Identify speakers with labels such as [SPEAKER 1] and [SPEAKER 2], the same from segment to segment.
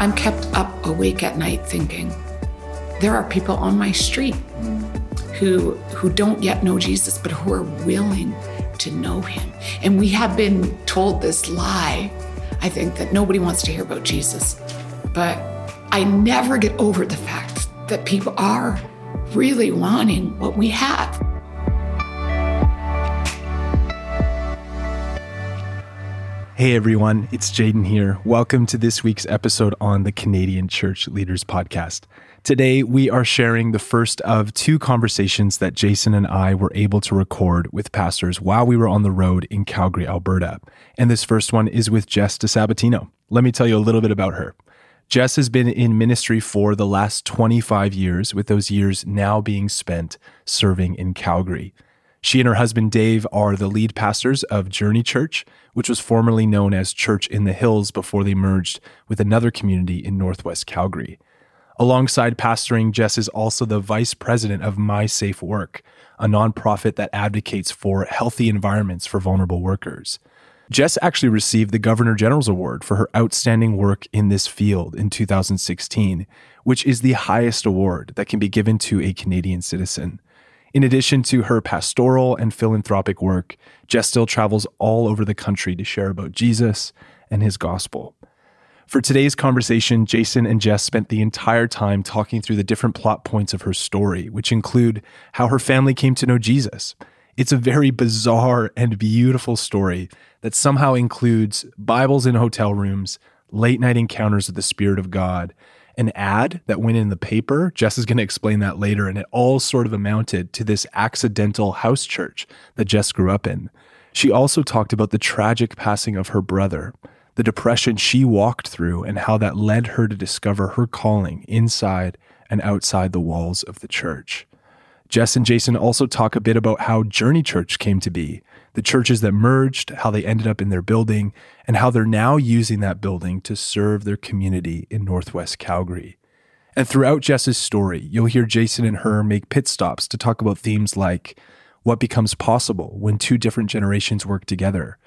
[SPEAKER 1] I'm kept up awake at night thinking, there are people on my street who who don't yet know Jesus, but who are willing to know him. And we have been told this lie, I think, that nobody wants to hear about Jesus. But I never get over the fact that people are really wanting what we have.
[SPEAKER 2] Hey everyone, it's Jaden here. Welcome to this week's episode on the Canadian Church Leaders Podcast. Today, we are sharing the first of two conversations that Jason and I were able to record with pastors while we were on the road in Calgary, Alberta. And this first one is with Jess DeSabatino. Let me tell you a little bit about her. Jess has been in ministry for the last 25 years, with those years now being spent serving in Calgary. She and her husband Dave are the lead pastors of Journey Church, which was formerly known as Church in the Hills before they merged with another community in Northwest Calgary. Alongside pastoring, Jess is also the vice president of My Safe Work, a nonprofit that advocates for healthy environments for vulnerable workers. Jess actually received the Governor General's Award for her outstanding work in this field in 2016, which is the highest award that can be given to a Canadian citizen. In addition to her pastoral and philanthropic work, Jess still travels all over the country to share about Jesus and his gospel. For today's conversation, Jason and Jess spent the entire time talking through the different plot points of her story, which include how her family came to know Jesus. It's a very bizarre and beautiful story that somehow includes Bibles in hotel rooms, late night encounters with the Spirit of God, an ad that went in the paper. Jess is going to explain that later. And it all sort of amounted to this accidental house church that Jess grew up in. She also talked about the tragic passing of her brother, the depression she walked through, and how that led her to discover her calling inside and outside the walls of the church. Jess and Jason also talk a bit about how Journey Church came to be the churches that merged, how they ended up in their building, and how they're now using that building to serve their community in Northwest Calgary. And throughout Jess's story, you'll hear Jason and her make pit stops to talk about themes like what becomes possible when two different generations work together,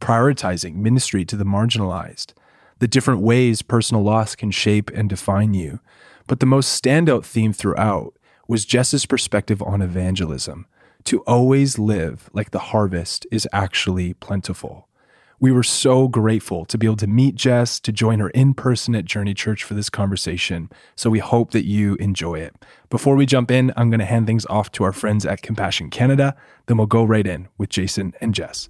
[SPEAKER 2] prioritizing ministry to the marginalized, the different ways personal loss can shape and define you. But the most standout theme throughout was Jess's perspective on evangelism to always live like the harvest is actually plentiful. We were so grateful to be able to meet Jess, to join her in person at Journey Church for this conversation. So we hope that you enjoy it. Before we jump in, I'm going to hand things off to our friends at Compassion Canada. Then we'll go right in with Jason and Jess.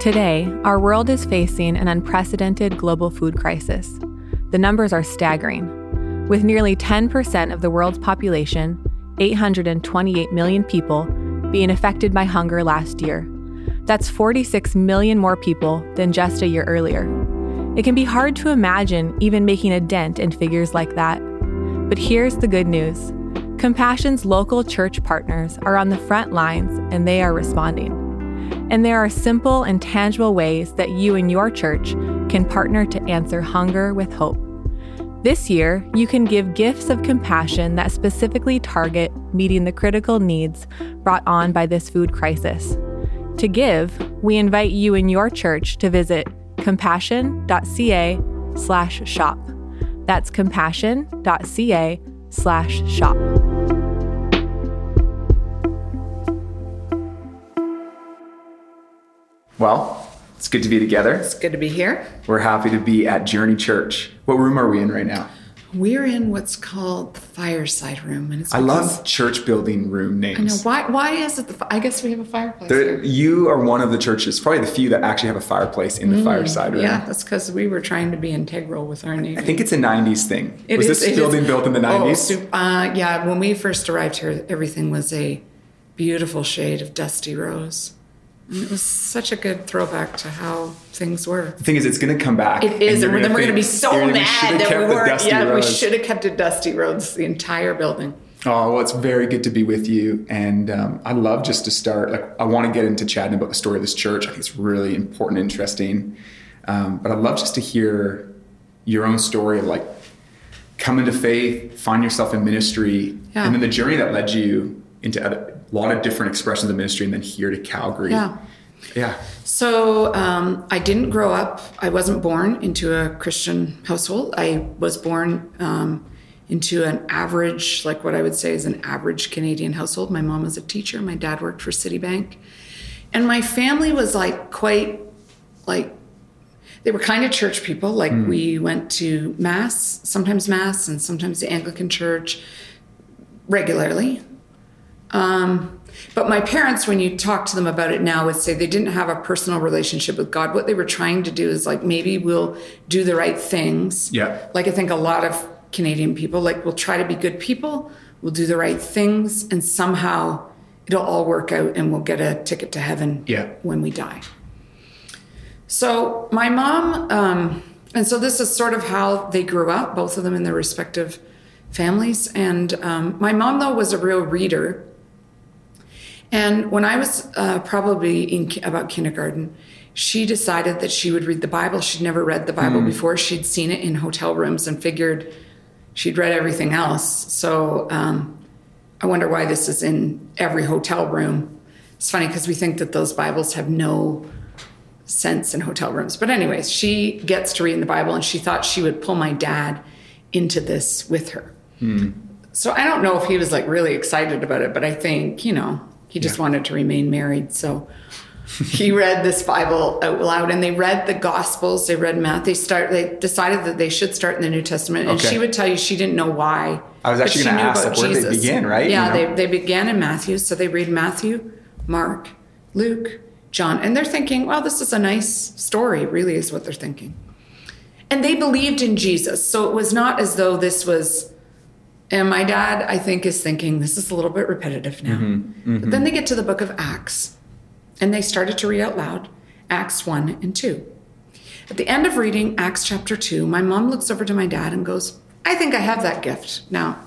[SPEAKER 3] Today, our world is facing an unprecedented global food crisis. The numbers are staggering. With nearly 10% of the world's population, 828 million people being affected by hunger last year. That's 46 million more people than just a year earlier. It can be hard to imagine even making a dent in figures like that. But here's the good news Compassion's local church partners are on the front lines and they are responding. And there are simple and tangible ways that you and your church can partner to answer hunger with hope. This year, you can give gifts of compassion that specifically target meeting the critical needs brought on by this food crisis. To give, we invite you and your church to visit compassion.ca/shop. That's compassion.ca/shop.
[SPEAKER 4] Well, it's good to be together.
[SPEAKER 1] It's good to be here.
[SPEAKER 4] We're happy to be at Journey Church. What room are we in right now?
[SPEAKER 1] We're in what's called the fireside room, and it's
[SPEAKER 4] I love church building room names.
[SPEAKER 1] I know why. Why is it the? I guess we have a fireplace.
[SPEAKER 4] There-
[SPEAKER 1] here.
[SPEAKER 4] you are one of the churches, probably the few that actually have a fireplace in the fireside room.
[SPEAKER 1] Mm, Yeah, that's because we were trying to be integral with our neighbors.
[SPEAKER 4] I think it's a 90s thing.
[SPEAKER 1] It
[SPEAKER 4] Was
[SPEAKER 1] is-
[SPEAKER 4] this building
[SPEAKER 1] is-
[SPEAKER 4] built in the
[SPEAKER 1] Oh,
[SPEAKER 4] 90s?
[SPEAKER 1] sup- uh, yeah, when we first arrived here, everything was a beautiful shade of dusty rose. And it was such a good throwback to how things were.
[SPEAKER 4] the thing is, it's going to come back.
[SPEAKER 1] It is,
[SPEAKER 4] you're
[SPEAKER 1] and then we're going to be so mad
[SPEAKER 4] should've
[SPEAKER 1] that
[SPEAKER 4] kept
[SPEAKER 1] we weren't.
[SPEAKER 4] dusty
[SPEAKER 1] Yeah, we should have kept it dusty roads, the entire building.
[SPEAKER 4] Oh, well, it's very good to be with you. And um, I love just to start, like, I want to get into chatting about the story of this church. I think it's really important and interesting. Um, but I'd love just to hear your own story of like coming to faith, find yourself in ministry,
[SPEAKER 1] Yeah.
[SPEAKER 4] and then the journey that led you into other, a lot of different expressions of ministry and then here to Calgary.
[SPEAKER 1] Yeah.
[SPEAKER 4] Yeah.
[SPEAKER 1] So um, I didn't grow up. I wasn't born into a Christian household. I was born um, into an average, like what I would say is an average Canadian household. My mom was a teacher. My dad worked for Citibank, and my family was like quite like they were kind of church people. Like
[SPEAKER 4] Hmm.
[SPEAKER 1] we went to mass, sometimes mass, and sometimes the Anglican church regularly. Um, but my parents, when you talk to them about it now, would say they didn't have a personal relationship with God. What they were trying to do is like maybe we'll do the right things.
[SPEAKER 4] Yeah.
[SPEAKER 1] Like I think a lot of Canadian people, like we'll try to be good people, we'll do the right things, and somehow it'll all work out and we'll get a ticket to heaven
[SPEAKER 4] Yeah.
[SPEAKER 1] when we die. So my mom, um, and so this is sort of how they grew up, both of them in their respective families. And um, my mom, though, was a real reader. And when I was uh, probably in ki- about kindergarten, she decided that she would read the Bible. She'd never read the Bible before. She'd seen it in hotel rooms and figured she'd read everything else. So um, I wonder why this is in every hotel room. It's funny because we think that those Bibles have no sense in hotel rooms. But, anyways, she gets to read in the Bible and she thought she would pull my dad into this with her. So I don't know if he was like really excited about it, but I think, you know, he just wanted to remain married. So he read this Bible out loud and they read the Gospels. They read Matt. They start, they decided that they should start in the New Testament. And
[SPEAKER 4] Okay.
[SPEAKER 1] she would tell you she didn't know why.
[SPEAKER 4] I was actually gonna ask, like, where did they begin, right?
[SPEAKER 1] Yeah,
[SPEAKER 4] You know?
[SPEAKER 1] they, they began in Matthew. So they read Matthew, Mark, Luke, John. And they're thinking, well, this is a nice story, really, is what they're thinking. And they believed in Jesus. So it was not as though this was, and my dad, I think, is thinking, this is a little bit repetitive now.
[SPEAKER 4] Mm-hmm,
[SPEAKER 1] But then they get to the book of Acts and they started to read out loud Acts 1 and 2. At the end of reading Acts chapter 2, my mom looks over to my dad and goes, I think I have that gift. Now,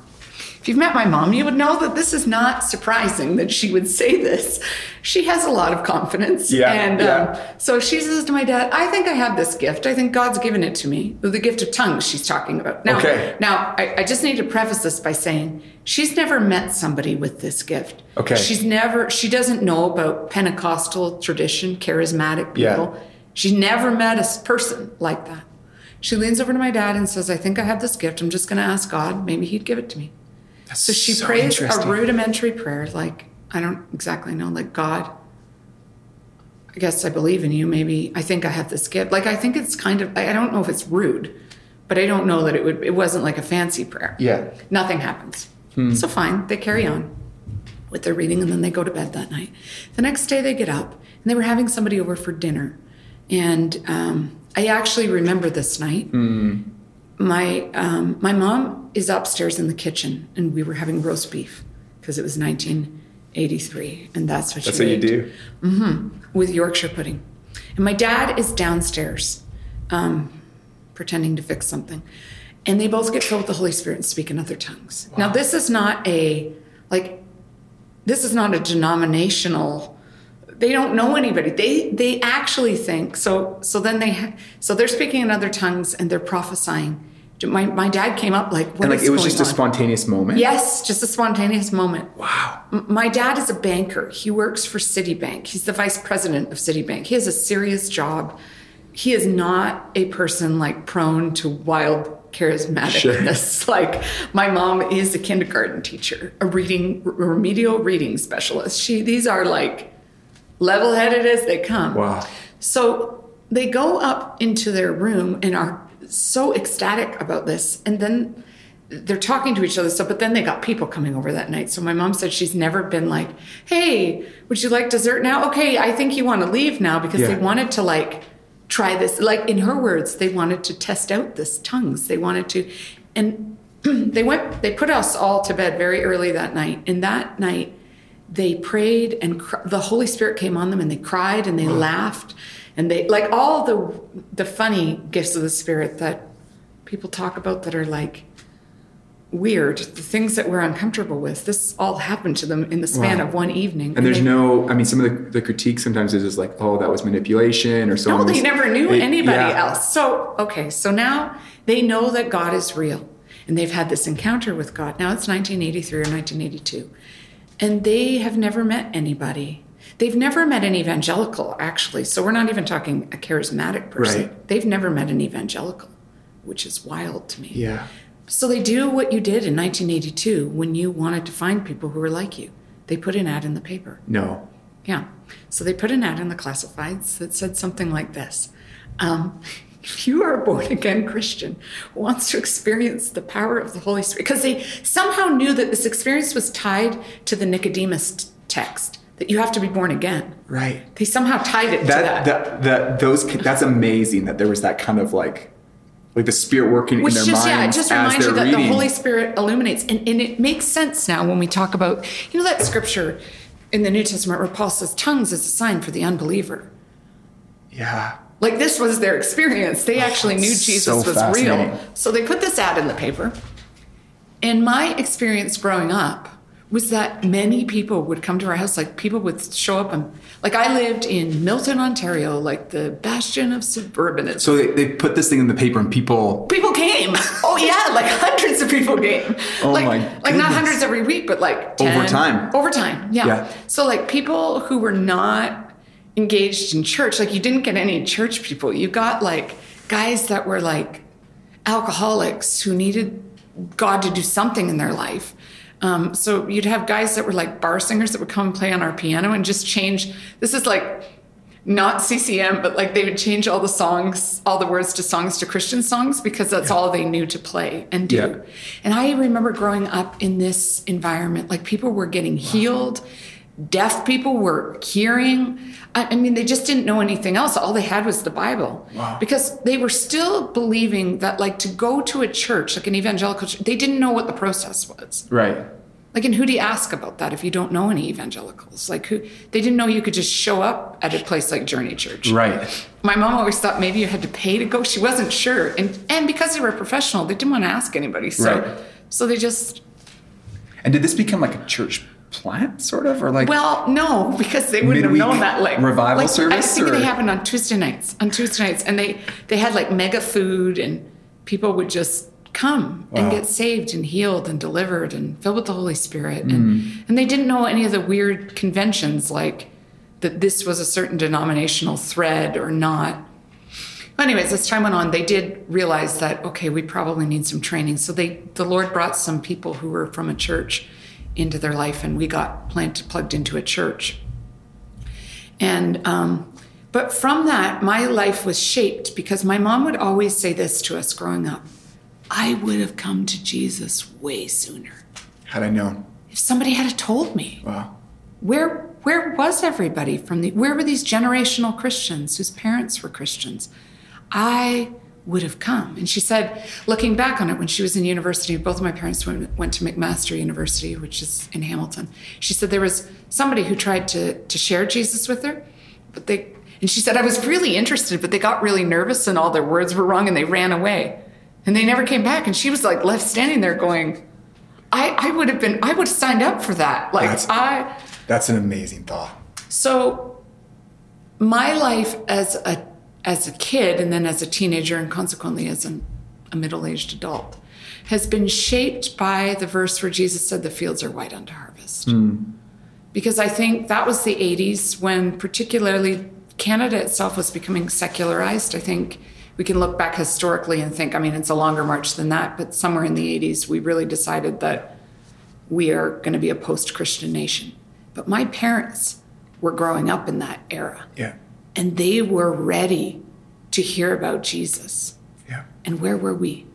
[SPEAKER 1] if you've met my mom, you would know that this is not surprising that she would say this. She has a lot of confidence.
[SPEAKER 4] Yeah,
[SPEAKER 1] And
[SPEAKER 4] yeah.
[SPEAKER 1] Um, so she says to my dad, I think I have this gift. I think God's given it to me. The gift of tongues she's talking about. Now,
[SPEAKER 4] Okay.
[SPEAKER 1] now I, I just need to preface this by saying she's never met somebody with this gift.
[SPEAKER 4] Okay.
[SPEAKER 1] She's never, she doesn't know about Pentecostal tradition, charismatic people. Yeah. She's never met a person like that. She leans over to my dad and says, I think I have this gift. I'm just going to ask God. Maybe he'd give it to me.
[SPEAKER 4] That's
[SPEAKER 1] So she prays a rudimentary prayer, like, I don't exactly know, like, God, I guess I believe in you. Maybe I think I have this gift. Like, I think it's kind of, I don't know if it's rude, but I don't know that it would, it wasn't like a fancy prayer.
[SPEAKER 4] Yeah.
[SPEAKER 1] Nothing happens. So fine, they carry on with their reading and then they go to bed that night. The next day they get up and they were having somebody over for dinner. And um, I actually remember this night. My um, my mom is upstairs in the kitchen and we were having roast beef because it was 1983 and that's what
[SPEAKER 4] That's
[SPEAKER 1] she
[SPEAKER 4] what you
[SPEAKER 1] ate
[SPEAKER 4] do.
[SPEAKER 1] with Yorkshire pudding. And my dad is downstairs um, pretending to fix something. And they both get filled with the Holy Spirit and speak in other tongues. Now, this is not a, like, this is not a denominational, they don't know anybody. They, they actually think, so, so then they, so they're speaking in other tongues and they're prophesying. My, my dad came up like, what
[SPEAKER 4] And like it was just a spontaneous moment.
[SPEAKER 1] Yes, just a spontaneous moment.
[SPEAKER 4] Wow.
[SPEAKER 1] M- My dad is a banker. He works for Citibank. He's the vice president of Citibank. He has a serious job. He is not a person like prone to wild charismaticness. Like my mom is a kindergarten teacher, a reading remedial reading specialist. She these are like level-headed as they come.
[SPEAKER 4] Wow.
[SPEAKER 1] So they go up into their room and are so ecstatic about this. And then they're talking to each other. So, but then they got people coming over that night. So my mom said she's never been like, hey, would you like dessert now? Okay, I think you want to leave now because
[SPEAKER 4] Yeah.
[SPEAKER 1] they wanted to like try this. Like in her words, they wanted to test out this tongues. They wanted to, and they went, they put us all to bed very early that night. And that night, they prayed and cr- the holy spirit came on them and they cried and they laughed and they like all the the funny gifts of the spirit that people talk about that are like weird the things that we're uncomfortable with this all happened to them in the span
[SPEAKER 4] Wow.
[SPEAKER 1] of one evening
[SPEAKER 4] And there's
[SPEAKER 1] they,
[SPEAKER 4] no, I mean, some of the, the critique sometimes is just like, oh, that was manipulation or
[SPEAKER 1] no
[SPEAKER 4] someone.
[SPEAKER 1] they
[SPEAKER 4] was-
[SPEAKER 1] never knew
[SPEAKER 4] they-
[SPEAKER 1] anybody
[SPEAKER 4] yeah.
[SPEAKER 1] else so okay so now they know that god is real and they've had this encounter with god now it's 1983 or 1982 and they have never met anybody They've never met an evangelical, actually. So we're not even talking a charismatic person.
[SPEAKER 4] Right.
[SPEAKER 1] They've never met an evangelical, which is wild to me.
[SPEAKER 4] Yeah.
[SPEAKER 1] So they do what you did in 1982 when you wanted to find people who were like you. They put an ad in the paper.
[SPEAKER 4] No.
[SPEAKER 1] Yeah. So they put an ad in the classifieds that said something like this um, If you are a born again Christian who wants to experience the power of the Holy Spirit, because they somehow knew that this experience was tied to the Nicodemus t- text, that you have to be born again.
[SPEAKER 4] Right.
[SPEAKER 1] They somehow tied it
[SPEAKER 4] That,
[SPEAKER 1] to that.
[SPEAKER 4] that that those that's amazing that there was that kind of like like the spirit working
[SPEAKER 1] Which
[SPEAKER 4] in their
[SPEAKER 1] just
[SPEAKER 4] minds
[SPEAKER 1] yeah, it just reminds you that
[SPEAKER 4] reading.
[SPEAKER 1] the Holy Spirit illuminates, and, and it makes sense now when we talk about you know that scripture in the New Testament where Paul says tongues is a sign for the unbeliever.
[SPEAKER 4] yeah.
[SPEAKER 1] Like this was their experience. They oh, actually knew Jesus
[SPEAKER 4] so
[SPEAKER 1] was real. So they put this ad in the paper. In my experience growing up was that many people would come to our house. Like people would show up and like I lived in Milton, Ontario, like the bastion of suburbanism.
[SPEAKER 4] So they, they put this thing in the paper and people
[SPEAKER 1] people came. Oh yeah, like hundreds of people came.
[SPEAKER 4] Oh,
[SPEAKER 1] like,
[SPEAKER 4] my
[SPEAKER 1] Like not hundreds every week, but like 10,
[SPEAKER 4] Over time.
[SPEAKER 1] Over time, yeah.
[SPEAKER 4] Yeah.
[SPEAKER 1] So like people who were not engaged in church, like you didn't get any church people. You got like guys that were like alcoholics who needed God to do something in their life. Um, so you'd have guys that were like bar singers that would come and play on our piano and just change. This is like not CCM, but like they would change all the songs, all the words to songs to Christian songs because that's all they knew to play and do.
[SPEAKER 4] Yeah.
[SPEAKER 1] And I remember growing up in this environment, like people were getting healed, deaf people were hearing. I, I mean, they just didn't know anything else. All they had was the Bible.
[SPEAKER 4] Wow.
[SPEAKER 1] Because they were still believing that, like, to go to a church, like an evangelical church, they didn't know what the process was.
[SPEAKER 4] right.
[SPEAKER 1] Like, and who do you ask about that if you don't know any evangelicals? Like, who they didn't know you could just show up at a place like Journey Church.
[SPEAKER 4] Right.
[SPEAKER 1] My mom always thought maybe you had to pay to go. She wasn't sure, and and because they were professional, they didn't want to ask anybody. So,
[SPEAKER 4] Right.
[SPEAKER 1] so they just
[SPEAKER 4] And did this become like a church plant, sort of, or like?
[SPEAKER 1] well, no, because they wouldn't have known that. Like
[SPEAKER 4] revival
[SPEAKER 1] like, I
[SPEAKER 4] service,
[SPEAKER 1] think
[SPEAKER 4] or-
[SPEAKER 1] they happened on Tuesday nights. On Tuesday nights, and they they had like mega food, and people would just come and get saved and healed and delivered and filled with the Holy Spirit.
[SPEAKER 4] Mm.
[SPEAKER 1] And and they didn't know any of the weird conventions like that this was a certain denominational thread or not. Anyways, as time went on, they did realize that okay, we probably need some training. So they the Lord brought some people who were from a church into their life, and we got planted plugged into a church. And um, but from that, my life was shaped because my mom would always say this to us growing up: "I would have come to Jesus way sooner
[SPEAKER 4] had I known?
[SPEAKER 1] if somebody had told me."
[SPEAKER 4] Wow.
[SPEAKER 1] where where was everybody from the where were these generational christians whose parents were christians i would have come and she said looking back on it when she was in university both of my parents went, went to mcmaster university which is in hamilton she said there was somebody who tried to to share jesus with her but they and she said i was really interested but they got really nervous and all their words were wrong and they ran away and they never came back and she was like left standing there going I, I would have been I would have signed up for that. Like
[SPEAKER 4] That's-
[SPEAKER 1] I
[SPEAKER 4] That's an amazing thought.
[SPEAKER 1] so my life as a as a kid and then as a teenager and consequently as an, a middle-aged adult has been shaped by the verse where Jesus said the fields are white unto harvest. Hmm. Because I think that was the 80s when particularly Canada itself was becoming secularized. I think we can look back historically and think, I mean, it's a longer march than that, but somewhere in the 80s, we really decided that we are going to be a post Christian nation. But my parents were growing up in that era
[SPEAKER 4] Yeah.
[SPEAKER 1] And they were ready to hear about Jesus.
[SPEAKER 4] Yeah.
[SPEAKER 1] And where were we?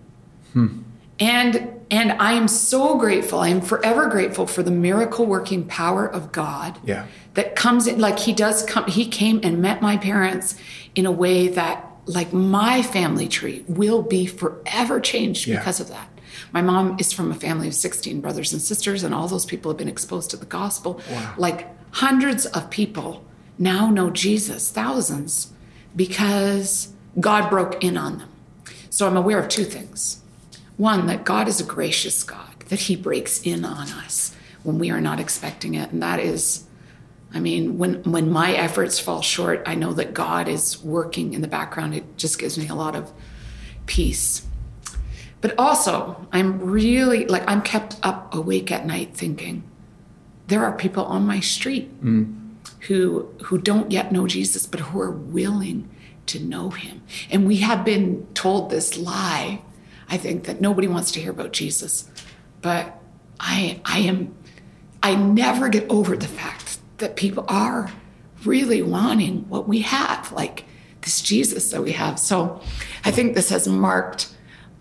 [SPEAKER 1] Hmm. And and I am so grateful. I am forever grateful for the miracle working power of God.
[SPEAKER 4] Yeah.
[SPEAKER 1] That comes in like he does come he came and met my parents in a way that like my family tree will be forever changed
[SPEAKER 4] Yeah.
[SPEAKER 1] because of that. My mom is from a family of 16 brothers and sisters and all those people have been exposed to the gospel. Wow. Like hundreds of people now know Jesus, thousands because God broke in on them. So I'm aware of two things. One, that God is a gracious God, that He breaks in on us when we are not expecting it. And that is, I mean, when, when my efforts fall short, I know that God is working in the background. It just gives me a lot of peace. But also, I'm really like, I'm kept up awake at night thinking, there are people on my street mm. Who who don't yet know Jesus, but who are willing to know him. And we have been told this lie, I think, that nobody wants to hear about Jesus. But I I am I never get over the fact that people are really wanting what we have, like this Jesus that we have. So I think this has marked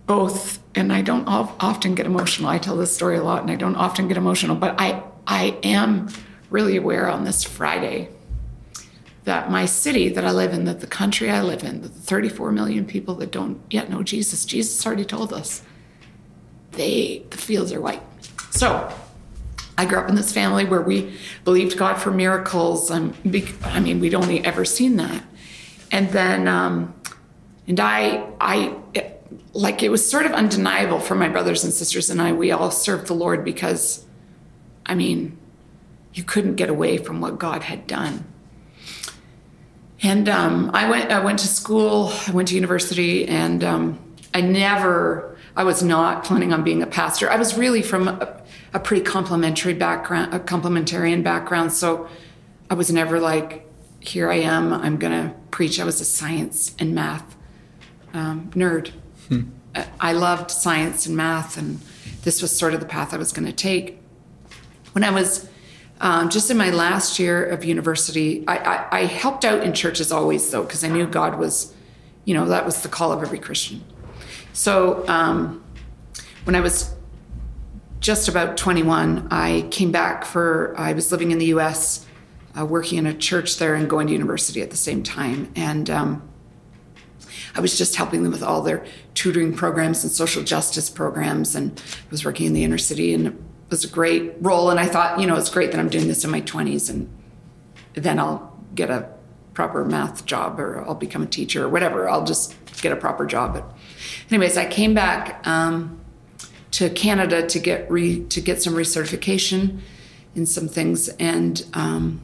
[SPEAKER 1] both, and I don't often get emotional. I tell this story a lot and I don't often get emotional, but I, I am really aware on this Friday that my city that I live in, that the country I live in, that the 34 million people that don't yet know Jesus, Jesus already told us, they the fields are white. So I grew up in this family where we believed God for miracles. Um, I mean, we'd only ever seen that. And then, um, and I, I, it, like, it was sort of undeniable for my brothers and sisters and I. We all served the Lord because, I mean, you couldn't get away from what God had done. And um, I went. I went to school. I went to university, and um, I never. I was not planning on being a pastor. I was really from a, a pretty complementary background, a complementarian background. So I was never like, here I am, I'm going to preach. I was a science and math um, nerd. Hmm. I loved science and math, and this was sort of the path I was going to take. When I was um, just in my last year of university, I, I, I helped out in churches always, though, because I knew God was, you know, that was the call of every Christian. So um, when I was just about 21, I came back for, I was living in the US, uh, working in a church there and going to university at the same time. And um, I was just helping them with all their tutoring programs and social justice programs. And I was working in the inner city and was a great role. And I thought, you know, it's great that I'm doing this in my 20s and then I'll get a proper math job or I'll become a teacher or whatever. I'll just get a proper job. But, anyways, I came back. Um, to Canada to get re, to get some recertification in some things, and um,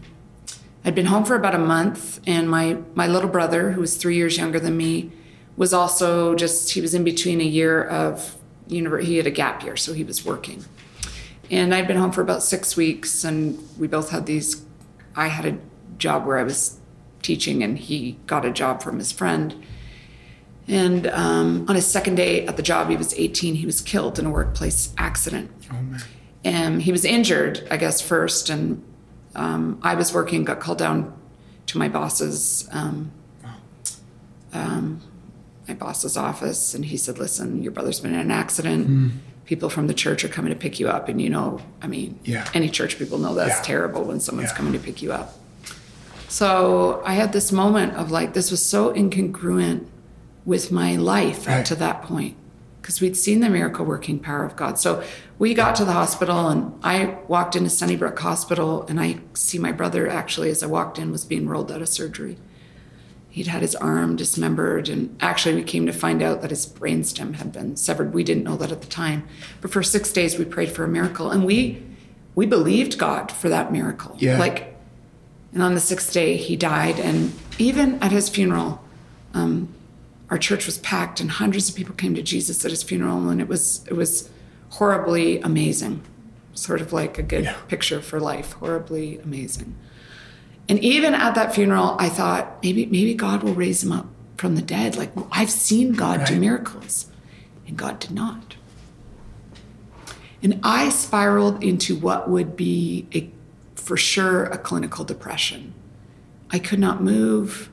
[SPEAKER 1] I'd been home for about a month. And my my little brother, who was three years younger than me, was also just he was in between a year of university. He had a gap year, so he was working. And I'd been home for about six weeks, and we both had these. I had a job where I was teaching, and he got a job from his friend and um, on his second day at the job, he was 18. He was killed in a workplace accident. Oh, man. And he was injured, I guess, first. And um, I was working, got called down to my boss's, um, um my boss's office, and he said, "Listen, your brother's been in an accident. Mm. People from the church are coming to pick you up, and you know, I mean, yeah. any church people know that's yeah. terrible when someone's yeah. coming to pick you up." So I had this moment of like, this was so incongruent with my life right. up to that point because we'd seen the miracle working power of God. So we got to the hospital and I walked into Sunnybrook Hospital and I see my brother actually as I walked in was being rolled out of surgery. He'd had his arm dismembered and actually we came to find out that his brainstem had been severed. We didn't know that at the time. But for 6 days we prayed for a miracle and we we believed God for that miracle.
[SPEAKER 2] Yeah.
[SPEAKER 1] Like and on the 6th day he died and even at his funeral um, our church was packed and hundreds of people came to Jesus at his funeral and it was it was horribly amazing. Sort of like a good yeah. picture for life, horribly amazing. And even at that funeral, I thought maybe maybe God will raise him up from the dead. Like well, I've seen God right. do miracles, and God did not. And I spiraled into what would be a, for sure a clinical depression. I could not move.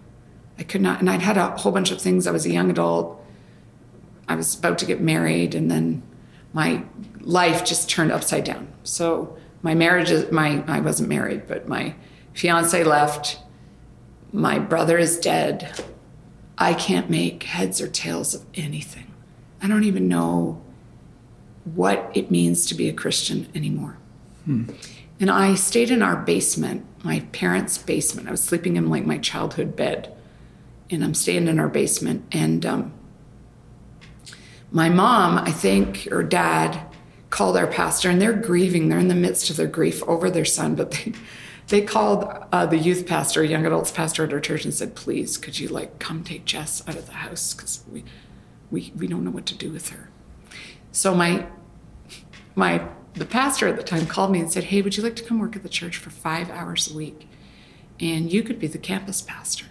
[SPEAKER 1] I could not, and I'd had a whole bunch of things. I was a young adult. I was about to get married, and then my life just turned upside down. So my marriage is my I wasn't married, but my fiance left. My brother is dead. I can't make heads or tails of anything. I don't even know what it means to be a Christian anymore. Hmm. And I stayed in our basement, my parents' basement. I was sleeping in like my childhood bed and I'm staying in our basement. And um, my mom, I think, or dad, called our pastor, and they're grieving. They're in the midst of their grief over their son, but they they called uh, the youth pastor, young adults pastor at our church, and said, "Please, could you like come take Jess out of the house because we we we don't know what to do with her." So my my the pastor at the time called me and said, "Hey, would you like to come work at the church for five hours a week?" and you could be the campus pastor.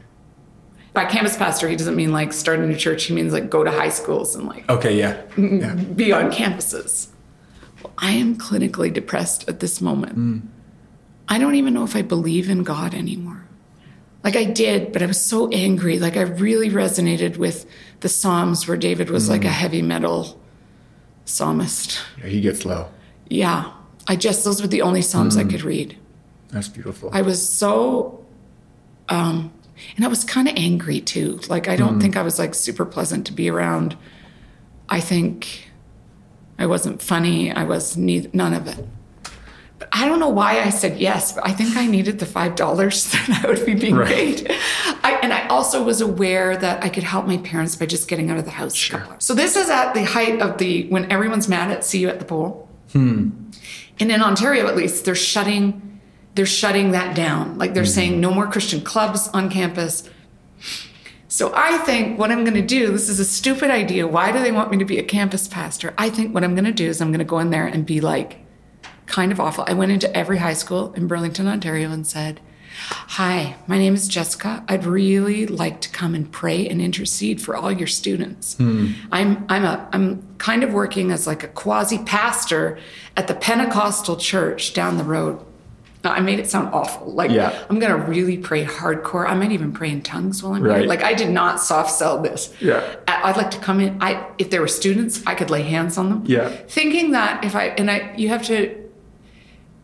[SPEAKER 1] By campus pastor, he doesn't mean like start a new church. He means like go to high schools and like
[SPEAKER 4] Okay, yeah. yeah.
[SPEAKER 1] be on campuses. Well, I am clinically depressed at this moment. I don't even know if I believe in God anymore. Like I did, but I was so angry. Like I really resonated with the Psalms where David was like a mm. heavy metal psalmist.
[SPEAKER 4] Yeah, he gets low.
[SPEAKER 1] Yeah. I just, those were the only Psalms I mm. could read.
[SPEAKER 4] That's beautiful.
[SPEAKER 1] I was so, um, and I was kind of angry too. Like, I don't mm. think I was like super pleasant to be around. I think I wasn't funny. I was neither, none of it. I don't know why I said yes, but I think I needed the $5 that I would be being
[SPEAKER 4] Right.
[SPEAKER 1] paid. I, and I also was aware that I could help my parents by just getting out of the house. hours. So this is at the height of the, when everyone's mad at See You at the Pole. Hmm. And in Ontario, at least, they're shutting they're shutting that down. Like they're hmm. saying no more Christian clubs on campus. So I think what I'm going to do, this is a stupid idea. Why do they want me to be a campus pastor? I think what I'm going to do is I'm going to go in there and be like kind of awful. I went into every high school in Burlington, Ontario and said, Hi, my name is Jessica. I'd really like to come and pray and intercede for all your students. Hmm. I'm I'm a I'm kind of working as like a quasi pastor at the Pentecostal church down the road. I made it sound awful. Like
[SPEAKER 4] Yeah.
[SPEAKER 1] I'm gonna really pray hardcore. I might even pray in tongues while I'm
[SPEAKER 4] Right.
[SPEAKER 1] here. Like I did not soft sell this.
[SPEAKER 4] Yeah.
[SPEAKER 1] I'd like to come in. I if there were students, I could lay hands on them.
[SPEAKER 4] Yeah.
[SPEAKER 1] Thinking that if I and I you have to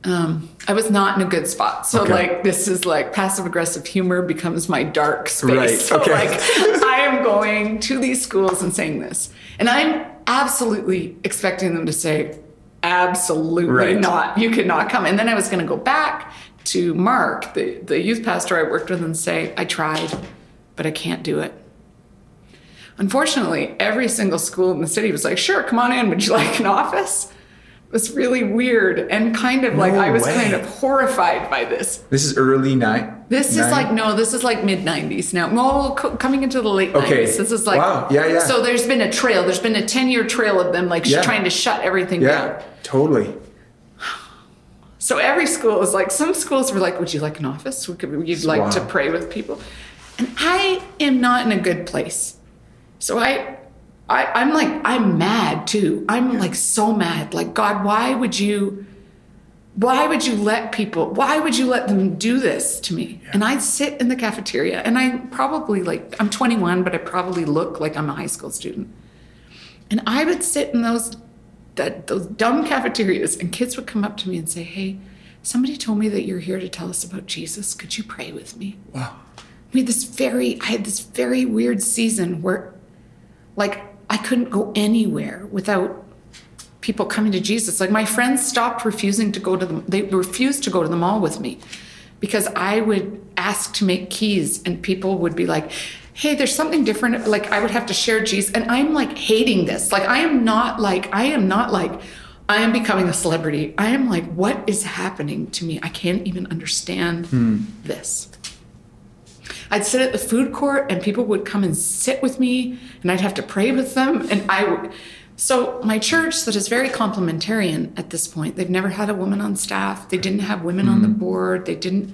[SPEAKER 1] um, I was not in a good spot. So
[SPEAKER 4] Okay.
[SPEAKER 1] like this is like passive aggressive humor becomes my dark space.
[SPEAKER 4] Right,
[SPEAKER 1] So
[SPEAKER 4] okay.
[SPEAKER 1] like I am going to these schools and saying this. And I'm absolutely expecting them to say, absolutely
[SPEAKER 4] Right.
[SPEAKER 1] not. You cannot come. And then I was gonna go back to Mark, the, the youth pastor I worked with, and say, I tried, but I can't do it. Unfortunately, every single school in the city was like, sure, come on in. Would you like an office? Was really weird and kind of like I was
[SPEAKER 4] way.
[SPEAKER 1] kind of horrified by this.
[SPEAKER 4] this is early night.
[SPEAKER 1] This is like no, this is like mid '90s now. Well, co- coming into the late
[SPEAKER 4] Okay.
[SPEAKER 1] '90s. This is like
[SPEAKER 4] Wow. Yeah, yeah.
[SPEAKER 1] So there's been a trail. There's been a 10 year trail of them like
[SPEAKER 4] Yeah.
[SPEAKER 1] trying to shut everything down.
[SPEAKER 4] Yeah, totally.
[SPEAKER 1] So every school is like some schools were like, "Would you like an office? Would would you like
[SPEAKER 4] Wow.
[SPEAKER 1] to pray with people?" And I am not in a good place. So I, I I'm like I'm mad too. I'm like so mad. Like God, why would you? Why would you let people? Why would you let them do this to me? And I'd sit in the cafeteria, and I probably like I'm 21, but I probably look like I'm a high school student. And I would sit in those that those dumb cafeterias and kids would come up to me and say, Hey, somebody told me that you're here to tell us about Jesus. Could you pray with me?
[SPEAKER 4] Wow.
[SPEAKER 1] We had this very I had this very weird season where like I couldn't go anywhere without people coming to Jesus. Like my friends stopped refusing to go to the they refused to go to the mall with me because I would ask to make keys and people would be like, "Hey, there's something different." Like I would have to share Jesus and I'm like hating this. Like I am not like I am not like I am becoming a celebrity. I am like what is happening to me? I can't even understand hmm. this. I'd sit at the food court and people would come and sit with me and I'd have to pray with them. And I would. So, my church, that is very complementarian at this point, they've never had a woman on staff, they didn't have women on the mm-hmm. board, they didn't.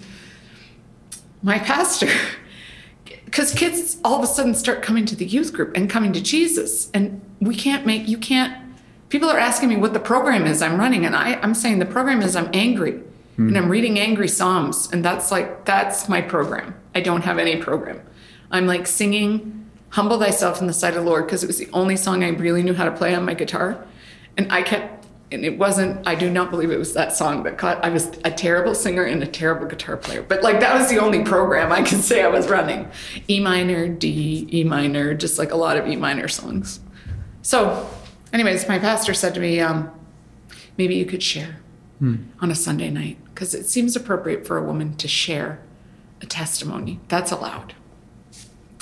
[SPEAKER 1] My pastor, because kids all of a sudden start coming to the youth group and coming to Jesus. And we can't make, you can't, people are asking me what the program is I'm running. And I, I'm saying the program is I'm angry and hmm. I'm reading angry Psalms. And that's like, that's my program. I don't have any program. I'm like singing Humble Thyself in the Sight of the Lord because it was the only song I really knew how to play on my guitar. And I kept, and it wasn't, I do not believe it was that song that caught, I was a terrible singer and a terrible guitar player. But like that was the only program I could say I was running. E minor, D, E minor, just like a lot of E minor songs. So, anyways, my pastor said to me, um, maybe you could share on a Sunday night because it seems appropriate for a woman to share a testimony. That's allowed.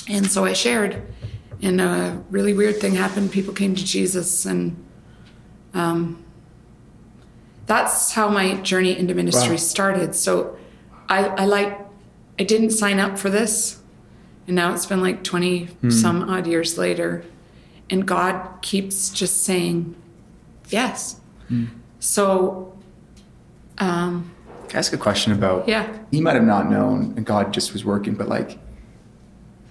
[SPEAKER 1] And so I shared, and a really weird thing happened. People came to Jesus, and um, that's how my journey into ministry
[SPEAKER 4] Wow.
[SPEAKER 1] started. So I, I like, I didn't sign up for this, and now it's been like 20 some odd years later, and God keeps just saying yes. So um,
[SPEAKER 4] Can I ask a question about?
[SPEAKER 1] Yeah.
[SPEAKER 4] He might have not known, and God just was working, but like,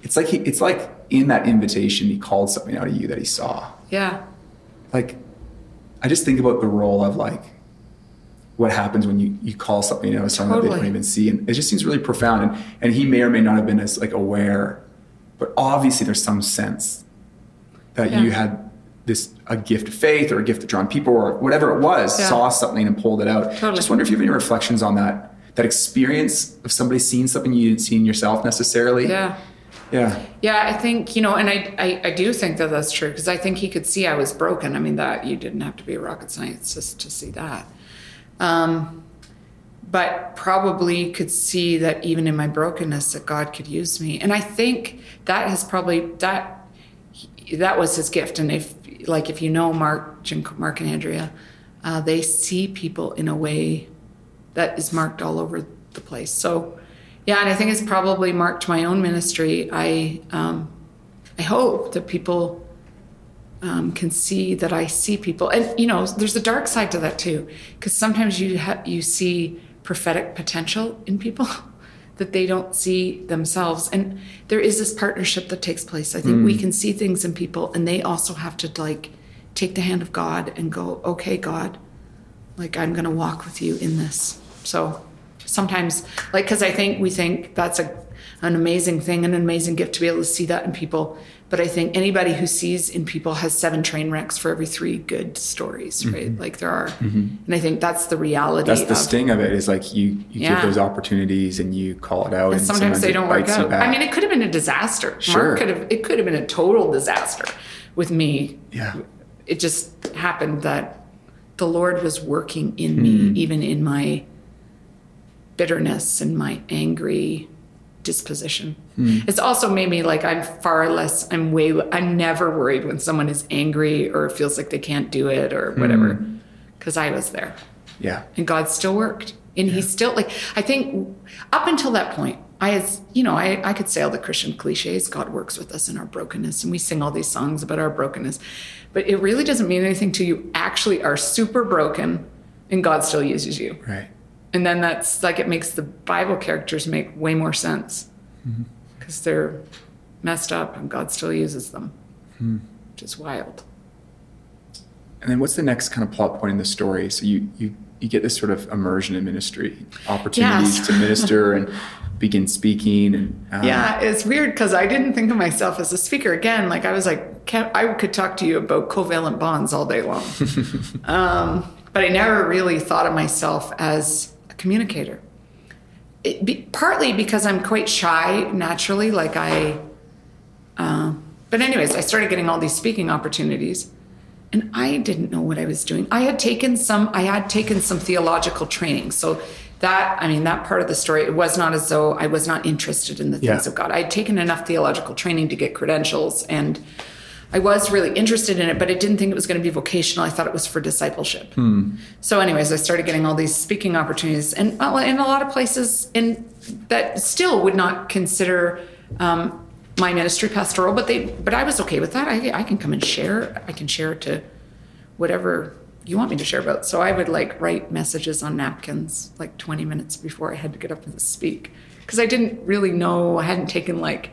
[SPEAKER 4] it's like he, it's like in that invitation, he called something out of you that he saw.
[SPEAKER 1] Yeah.
[SPEAKER 4] Like, I just think about the role of like, what happens when you, you call something out of someone that they don't even see, and it just seems really profound. And and he may or may not have been as like aware, but obviously there's some sense that
[SPEAKER 1] Yeah.
[SPEAKER 4] you had this a gift of faith or a gift of drawing people or whatever it was
[SPEAKER 1] Yeah.
[SPEAKER 4] saw something and pulled it out
[SPEAKER 1] Totally.
[SPEAKER 4] just wonder if you have any reflections on that that experience of somebody seeing something you didn't see in yourself necessarily
[SPEAKER 1] Yeah.
[SPEAKER 4] yeah
[SPEAKER 1] Yeah, I think, you know, and I, I, I do think that that's true because I think he could see I was broken. I mean, that you didn't have to be a rocket scientist to see that. Um, but probably could see that even in my brokenness that God could use me. And I think that has probably, that, that was his gift. And if, like, if you know Mark, Mark and Andrea, uh, they see people in a way that is marked all over the place. So, yeah, and I think it's probably marked my own ministry. I um, I hope that people um, can see that I see people, and you know, there's a dark side to that too, because sometimes you ha- you see prophetic potential in people that they don't see themselves, and there is this partnership that takes place. I think we mm. can see things in people, and they also have to like take the hand of God and go, okay, God, like i'm going to walk with you in this. So sometimes like because i think we think that's a an amazing thing an amazing gift to be able to see that in people but i think anybody who sees in people has seven train wrecks for every three good stories right? Like there are and i think that's the reality
[SPEAKER 4] that's the
[SPEAKER 1] of,
[SPEAKER 4] sting of it is like you you
[SPEAKER 1] Yeah.
[SPEAKER 4] give those opportunities and you call it out
[SPEAKER 1] and
[SPEAKER 4] and,
[SPEAKER 1] sometimes they
[SPEAKER 4] it
[SPEAKER 1] don't work out. I mean it could have been a disaster.
[SPEAKER 4] Sure.
[SPEAKER 1] Mark could have it could have been a total disaster with me.
[SPEAKER 4] Yeah.
[SPEAKER 1] It just happened that the Lord was working in
[SPEAKER 4] Hmm.
[SPEAKER 1] me, even in my bitterness and my angry disposition.
[SPEAKER 4] Hmm.
[SPEAKER 1] It's also made me like I'm far less, I'm way, I'm never worried when someone is angry or feels like they can't do it or whatever,
[SPEAKER 4] Hmm.
[SPEAKER 1] because I was there
[SPEAKER 4] yeah
[SPEAKER 1] and God still worked. And he still like I think up until that point, I has you know, I, I could say all the Christian cliches, God works with us in our brokenness, and we sing all these songs about our brokenness. But it really doesn't mean anything to you actually are super broken and God still uses you.
[SPEAKER 4] right
[SPEAKER 1] And then that's like it makes the Bible characters make way more sense. Because they're messed up and God still uses them. Which is wild.
[SPEAKER 4] And then what's the next kind of plot point in the story? So you you you get this sort of immersion in ministry, opportunities
[SPEAKER 1] Yes.
[SPEAKER 4] to minister and begin speaking and um,
[SPEAKER 1] Yeah, it's weird because I didn't think of myself as a speaker. Again, like I was like, can I could talk to you about covalent bonds all day long. um, but I never really thought of myself as a communicator. It be, partly because I'm quite shy naturally. Like I, uh, but anyways, I started getting all these speaking opportunities, and I didn't know what I was doing. I had taken some. I had taken some theological training, so that I mean that part of the story. It was not as though I was not interested in the things
[SPEAKER 4] Yeah.
[SPEAKER 1] of God. I had taken enough theological training to get credentials, and I was really interested in it, but I didn't think it was going to be vocational. I thought it was for discipleship. So, anyways, I started getting all these speaking opportunities, and in a lot of places, in that still would not consider um, my ministry pastoral, but they, but I was okay with that. I, I can come and share. I can share to whatever you want me to share about. So I would like write messages on napkins like 20 minutes before I had to get up and speak because I didn't really know. I hadn't taken like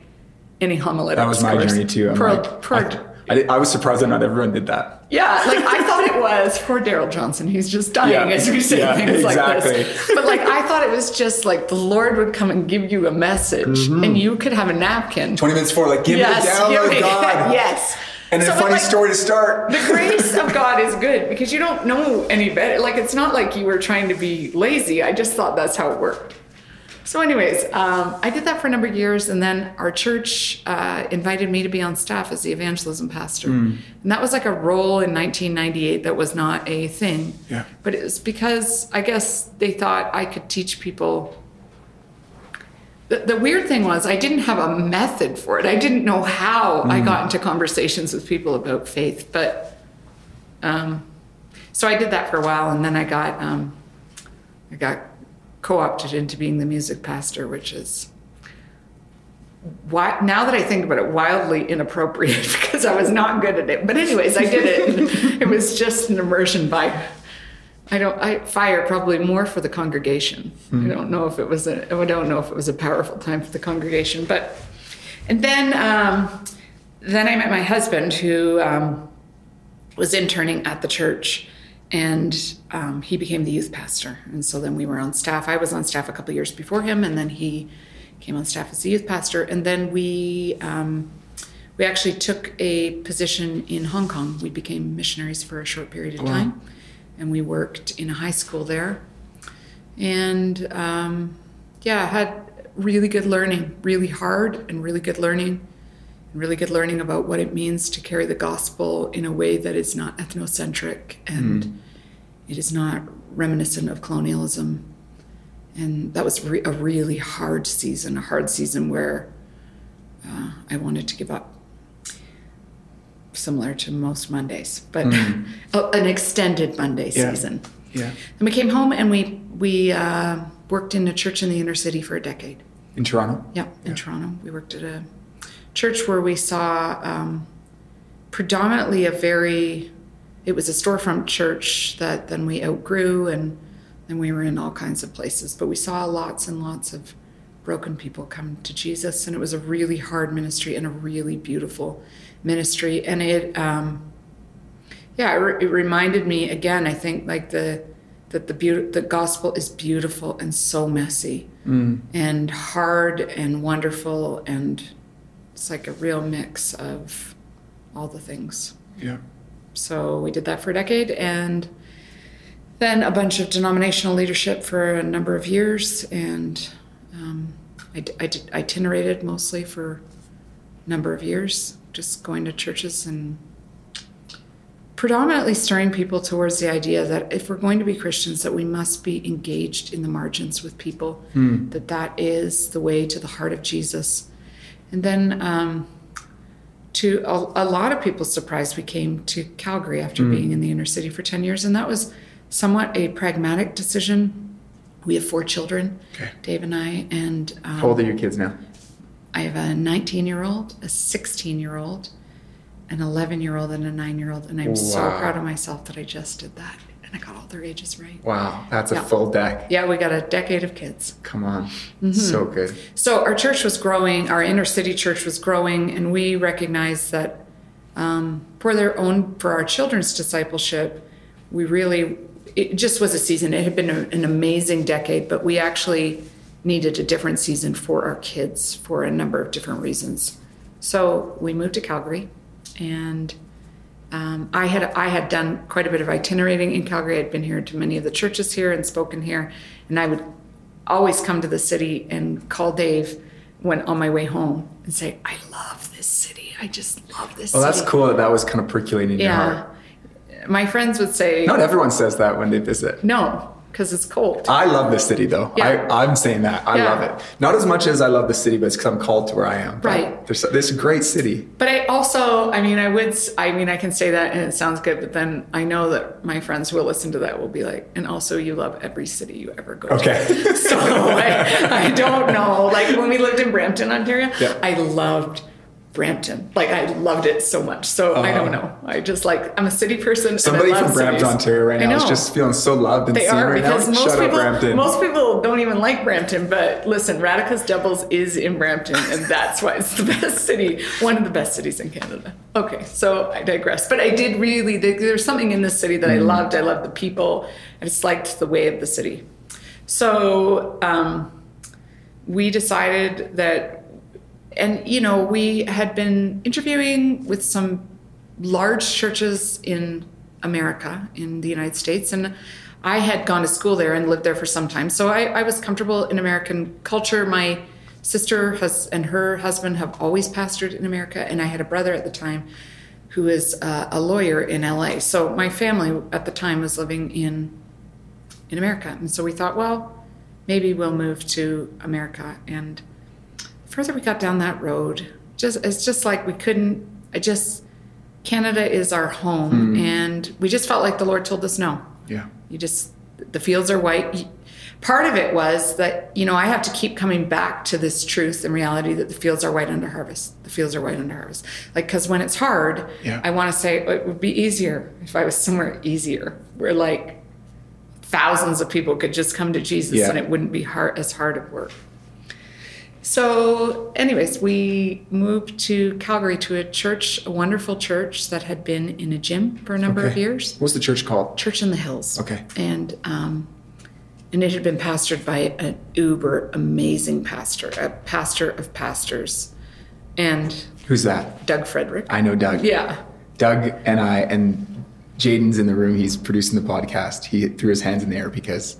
[SPEAKER 1] any homiletics.
[SPEAKER 4] that was my
[SPEAKER 1] course.
[SPEAKER 4] journey too. I'm
[SPEAKER 1] Poor-
[SPEAKER 4] like,
[SPEAKER 1] poor-
[SPEAKER 4] I, I, I was surprised that not everyone did that.
[SPEAKER 1] yeah, like I thought it was for Darrell Johnson. He's just dying
[SPEAKER 4] Yeah,
[SPEAKER 1] as we say
[SPEAKER 4] yeah,
[SPEAKER 1] things like
[SPEAKER 4] exactly.
[SPEAKER 1] this. But like I thought it was just like the Lord would come and give you a message,
[SPEAKER 4] Mm-hmm.
[SPEAKER 1] and you could have a napkin.
[SPEAKER 4] Twenty minutes before, like give
[SPEAKER 1] yes,
[SPEAKER 4] me download,
[SPEAKER 1] give me-
[SPEAKER 4] God.
[SPEAKER 1] yes.
[SPEAKER 4] And
[SPEAKER 1] So,
[SPEAKER 4] a funny
[SPEAKER 1] like,
[SPEAKER 4] story to start.
[SPEAKER 1] the grace of God is good because you don't know any better. Like it's not like you were trying to be lazy. I just thought that's how it worked. So, anyways, um, I did that for a number of years, and then our church uh, invited me to be on staff as the evangelism pastor, and that was like a role in 1998 that was not a thing.
[SPEAKER 4] Yeah.
[SPEAKER 1] But it was because I guess they thought I could teach people. The, the weird thing was I didn't have a method for it. I didn't know how I got into conversations with people about faith, but um, so I did that for a while, and then I got um, I got co-opted into being the music pastor, which is why now that I think about it, wildly inappropriate because I was not good at it. But anyways, I did it. it was just an immersion by I don't. I fire probably more for the congregation. I don't know if it was a. I don't know if it was a powerful time for the congregation, but and then um, then I met my husband who um, was interning at the church, and um, he became the youth pastor. And so then we were on staff. I was on staff a couple years before him, and then he came on staff as the youth pastor. And then we um, we actually took a position in Hong Kong. We became missionaries for a short period of time, and we worked in a high school there. And um, yeah, had really good learning, really hard and really good learning, really good learning about what it means to carry the gospel in a way that is not ethnocentric and it is not reminiscent of colonialism. And that was re- a really hard season, a hard season where uh, I wanted to give up similar to most Mondays, but a- an extended Monday
[SPEAKER 4] Yeah.
[SPEAKER 1] season.
[SPEAKER 4] Yeah.
[SPEAKER 1] And we came home and we we uh, worked in a church in the inner city for a decade.
[SPEAKER 4] In Toronto?
[SPEAKER 1] Yeah, in Toronto, we worked at a church where we saw um, predominantly a very. It was a storefront church that then we outgrew, and then we were in all kinds of places. But we saw lots and lots of broken people come to Jesus, and it was a really hard ministry and a really beautiful ministry. And it, um, yeah, it, re- it reminded me again. I think like the that the beauty, the gospel is beautiful and so messy and hard and wonderful, and it's like a real mix of all the things.
[SPEAKER 4] Yeah.
[SPEAKER 1] So we did that for a decade, and then a bunch of denominational leadership for a number of years, and um, I, I did itinerated mostly for a number of years, just going to churches and predominantly stirring people towards the idea that if we're going to be Christians, that we must be engaged in the margins with people, that that is the way to the heart of Jesus. And then um, to a, a lot of people's surprise, we came to Calgary after being in the inner city for 10 years, and that was somewhat a pragmatic decision. We have four children,
[SPEAKER 4] Okay.
[SPEAKER 1] Dave and I, and um,
[SPEAKER 4] How old are your kids now?
[SPEAKER 1] I have a 19 year old, a 16 year old, an 11 year old, and a 9 year old. And I'm so proud of myself that I just did that. And I got all their ages right.
[SPEAKER 4] Wow, that's a full deck.
[SPEAKER 1] Yeah, we got a decade of kids.
[SPEAKER 4] Come on.
[SPEAKER 1] Mm-hmm.
[SPEAKER 4] So good.
[SPEAKER 1] So our church was growing, our inner city church was growing, and we recognized that um, for their own, for our children's discipleship, we really, it just was a season. It had been a, an amazing decade, but we actually needed a different season for our kids for a number of different reasons. So we moved to Calgary, and um, I had I had done quite a bit of itinerating in Calgary. I'd been here to many of the churches here and spoken here, and I would always come to the city and call Dave when on my way home and say, "I love this city. I just love this."
[SPEAKER 4] Well, that's cool that that was kind of percolating in your
[SPEAKER 1] Yeah,
[SPEAKER 4] heart.
[SPEAKER 1] my friends would say,
[SPEAKER 4] Not everyone says that when they visit.
[SPEAKER 1] "No, because it's cold."
[SPEAKER 4] I love the city though.
[SPEAKER 1] Yeah.
[SPEAKER 4] I, I'm saying that. I
[SPEAKER 1] Yeah.
[SPEAKER 4] love it. Not as much as I love the city, but it's because I'm called to where I am.
[SPEAKER 1] Right.
[SPEAKER 4] There's this great city.
[SPEAKER 1] But I also, I mean, I would, I mean, I can say that and it sounds good, but then I know that my friends who will listen to that will be like, and also you love every city you ever go to.
[SPEAKER 4] Okay.
[SPEAKER 1] So I, I don't know. Like when we lived in Brampton, Ontario,
[SPEAKER 4] Yeah.
[SPEAKER 1] I loved Brampton. Like I loved it so much. So I don't know. I just like, I'm a city person.
[SPEAKER 4] Uh-huh. Somebody from Brampton,
[SPEAKER 1] cities.
[SPEAKER 4] Ontario right now is just feeling so loved and
[SPEAKER 1] They
[SPEAKER 4] seen
[SPEAKER 1] are
[SPEAKER 4] right
[SPEAKER 1] because
[SPEAKER 4] now.
[SPEAKER 1] most
[SPEAKER 4] Shut up,
[SPEAKER 1] people
[SPEAKER 4] Brampton.
[SPEAKER 1] most people don't even like Brampton. But listen, Radicus Devils is in Brampton, and that's why it's the best city, one of the best cities in Canada. Okay, so I digress. But I did really there's something in this city that I loved. I loved the people. I just liked the way of the city. So um, we decided that, and you know, we had been interviewing with some large churches in America, in the United States, and I had gone to school there and lived there for some time. So I, I was comfortable in American culture. My sister has and her husband have always pastored in America, and I had a brother at the time who is uh, a lawyer in LA. So my family at the time was living in in America, and so we thought, well, maybe we'll move to America. And further we got down that road, just it's just like we couldn't. I just Canada is our home, hmm. and we just felt like the Lord told us no.
[SPEAKER 4] yeah.
[SPEAKER 1] You just the fields are white. Part of it was that you know I have to keep coming back to this truth and reality that the fields are white under harvest. The fields are white under harvest. Like because when it's hard,
[SPEAKER 4] Yeah.
[SPEAKER 1] I want to say it would be easier if I was somewhere easier. Where like thousands of people could just come to Jesus
[SPEAKER 4] Yeah.
[SPEAKER 1] and it wouldn't be hard as hard of work. So, anyways, we moved to Calgary to a church, a wonderful church that had been in a gym for a number of years.
[SPEAKER 4] What's the church called?
[SPEAKER 1] Church in the Hills.
[SPEAKER 4] Okay.
[SPEAKER 1] And um, and it had been pastored by an uber amazing pastor, a pastor of pastors, and
[SPEAKER 4] Who's that?
[SPEAKER 1] Doug Frederick.
[SPEAKER 4] I know Doug.
[SPEAKER 1] yeah.
[SPEAKER 4] Doug and I and Jaden's in the room. He's producing the podcast. He threw his hands in the air because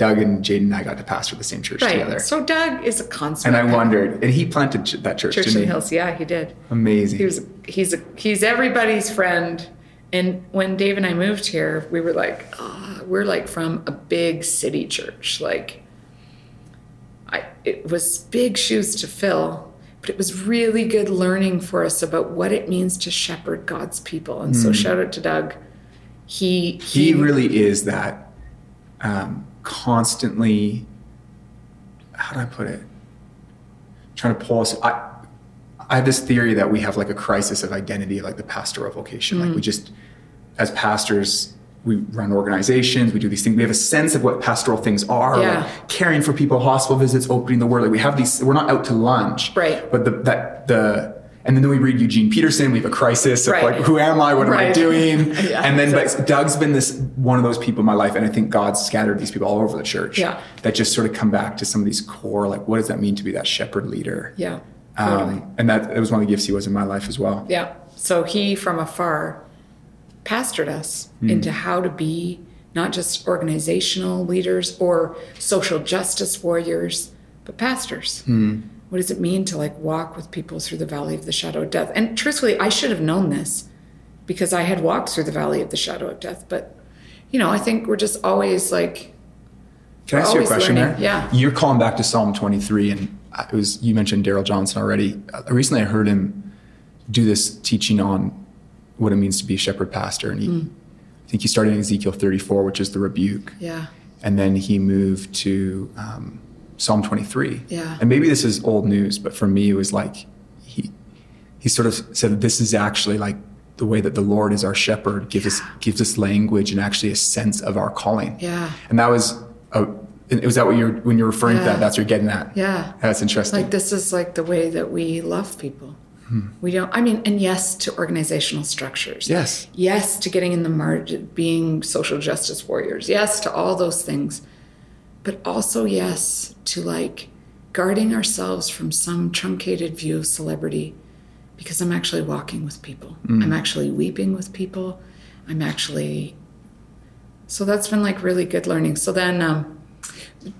[SPEAKER 4] Doug and Jaden and I got to pastor the same church
[SPEAKER 1] Right.
[SPEAKER 4] together.
[SPEAKER 1] So Doug is a consummate.
[SPEAKER 4] and I wondered, and he planted that church,
[SPEAKER 1] Church in the
[SPEAKER 4] he?
[SPEAKER 1] Hills. Yeah, he did.
[SPEAKER 4] Amazing.
[SPEAKER 1] He was he's a he's everybody's friend. And when Dave and I moved here, we were like, oh, we're like from a big city church. Like, I it was big shoes to fill, but it was really good learning for us about what it means to shepherd God's people. And so, shout out to Doug. He
[SPEAKER 4] he really is that um, constantly how do i put it trying to pull us I, I have this theory that we have like a crisis of identity like the pastoral vocation like
[SPEAKER 1] Mm.
[SPEAKER 4] we just as pastors we run organizations we do these things we have a sense of what pastoral things are
[SPEAKER 1] Yeah.
[SPEAKER 4] like caring for people hospital visits opening the word like we have these we're not out to lunch
[SPEAKER 1] Right.
[SPEAKER 4] but the that the and then we read Eugene Peterson. We have a crisis of
[SPEAKER 1] Right.
[SPEAKER 4] like, who am I? What am I doing?
[SPEAKER 1] Yeah,
[SPEAKER 4] and then, but. Doug's been this one of those people in my life, and I think God's scattered these people all over the church.
[SPEAKER 1] Yeah.
[SPEAKER 4] That just sort of come back to some of these core, like, what does that mean to be that shepherd leader?
[SPEAKER 1] yeah, totally.
[SPEAKER 4] Um, and that, that was one of the gifts he was in my life as well.
[SPEAKER 1] Yeah. So he, from afar, pastored us into how to be not just organizational leaders or social justice warriors, but pastors. What does it mean to like walk with people through the valley of the shadow of death? And truthfully, I should have known this because I had walked through the valley of the shadow of death. But, you know, I think we're just always like,
[SPEAKER 4] Can I ask you a question
[SPEAKER 1] learning.
[SPEAKER 4] there?
[SPEAKER 1] Yeah.
[SPEAKER 4] You're calling back to Psalm 23, and it was you mentioned Darrell Johnson already. Uh, recently, I heard him do this teaching on what it means to be a shepherd pastor, and he,
[SPEAKER 1] Hmm.
[SPEAKER 4] I think he started in Ezekiel 34, which is the rebuke.
[SPEAKER 1] yeah,
[SPEAKER 4] and then he moved to um, Psalm 23.
[SPEAKER 1] Yeah.
[SPEAKER 4] And maybe this is old news, but for me, it was like he he sort of said this is actually like the way that the Lord is our shepherd gives us gives us language and actually a sense of our calling.
[SPEAKER 1] Yeah.
[SPEAKER 4] And that was a, was that what you're when you're referring to that? That's what you're getting at.
[SPEAKER 1] Yeah.
[SPEAKER 4] That's interesting.
[SPEAKER 1] like this is like the way that we love people. Hmm. We don't, I mean, and yes to organizational structures.
[SPEAKER 4] Yes.
[SPEAKER 1] Yes to getting in the margin, being social justice warriors. Yes to all those things. But also yes to like guarding ourselves from some truncated view of celebrity because I'm actually walking with people. I'm actually weeping with people. I'm actually, so that's been like really good learning. So then, um,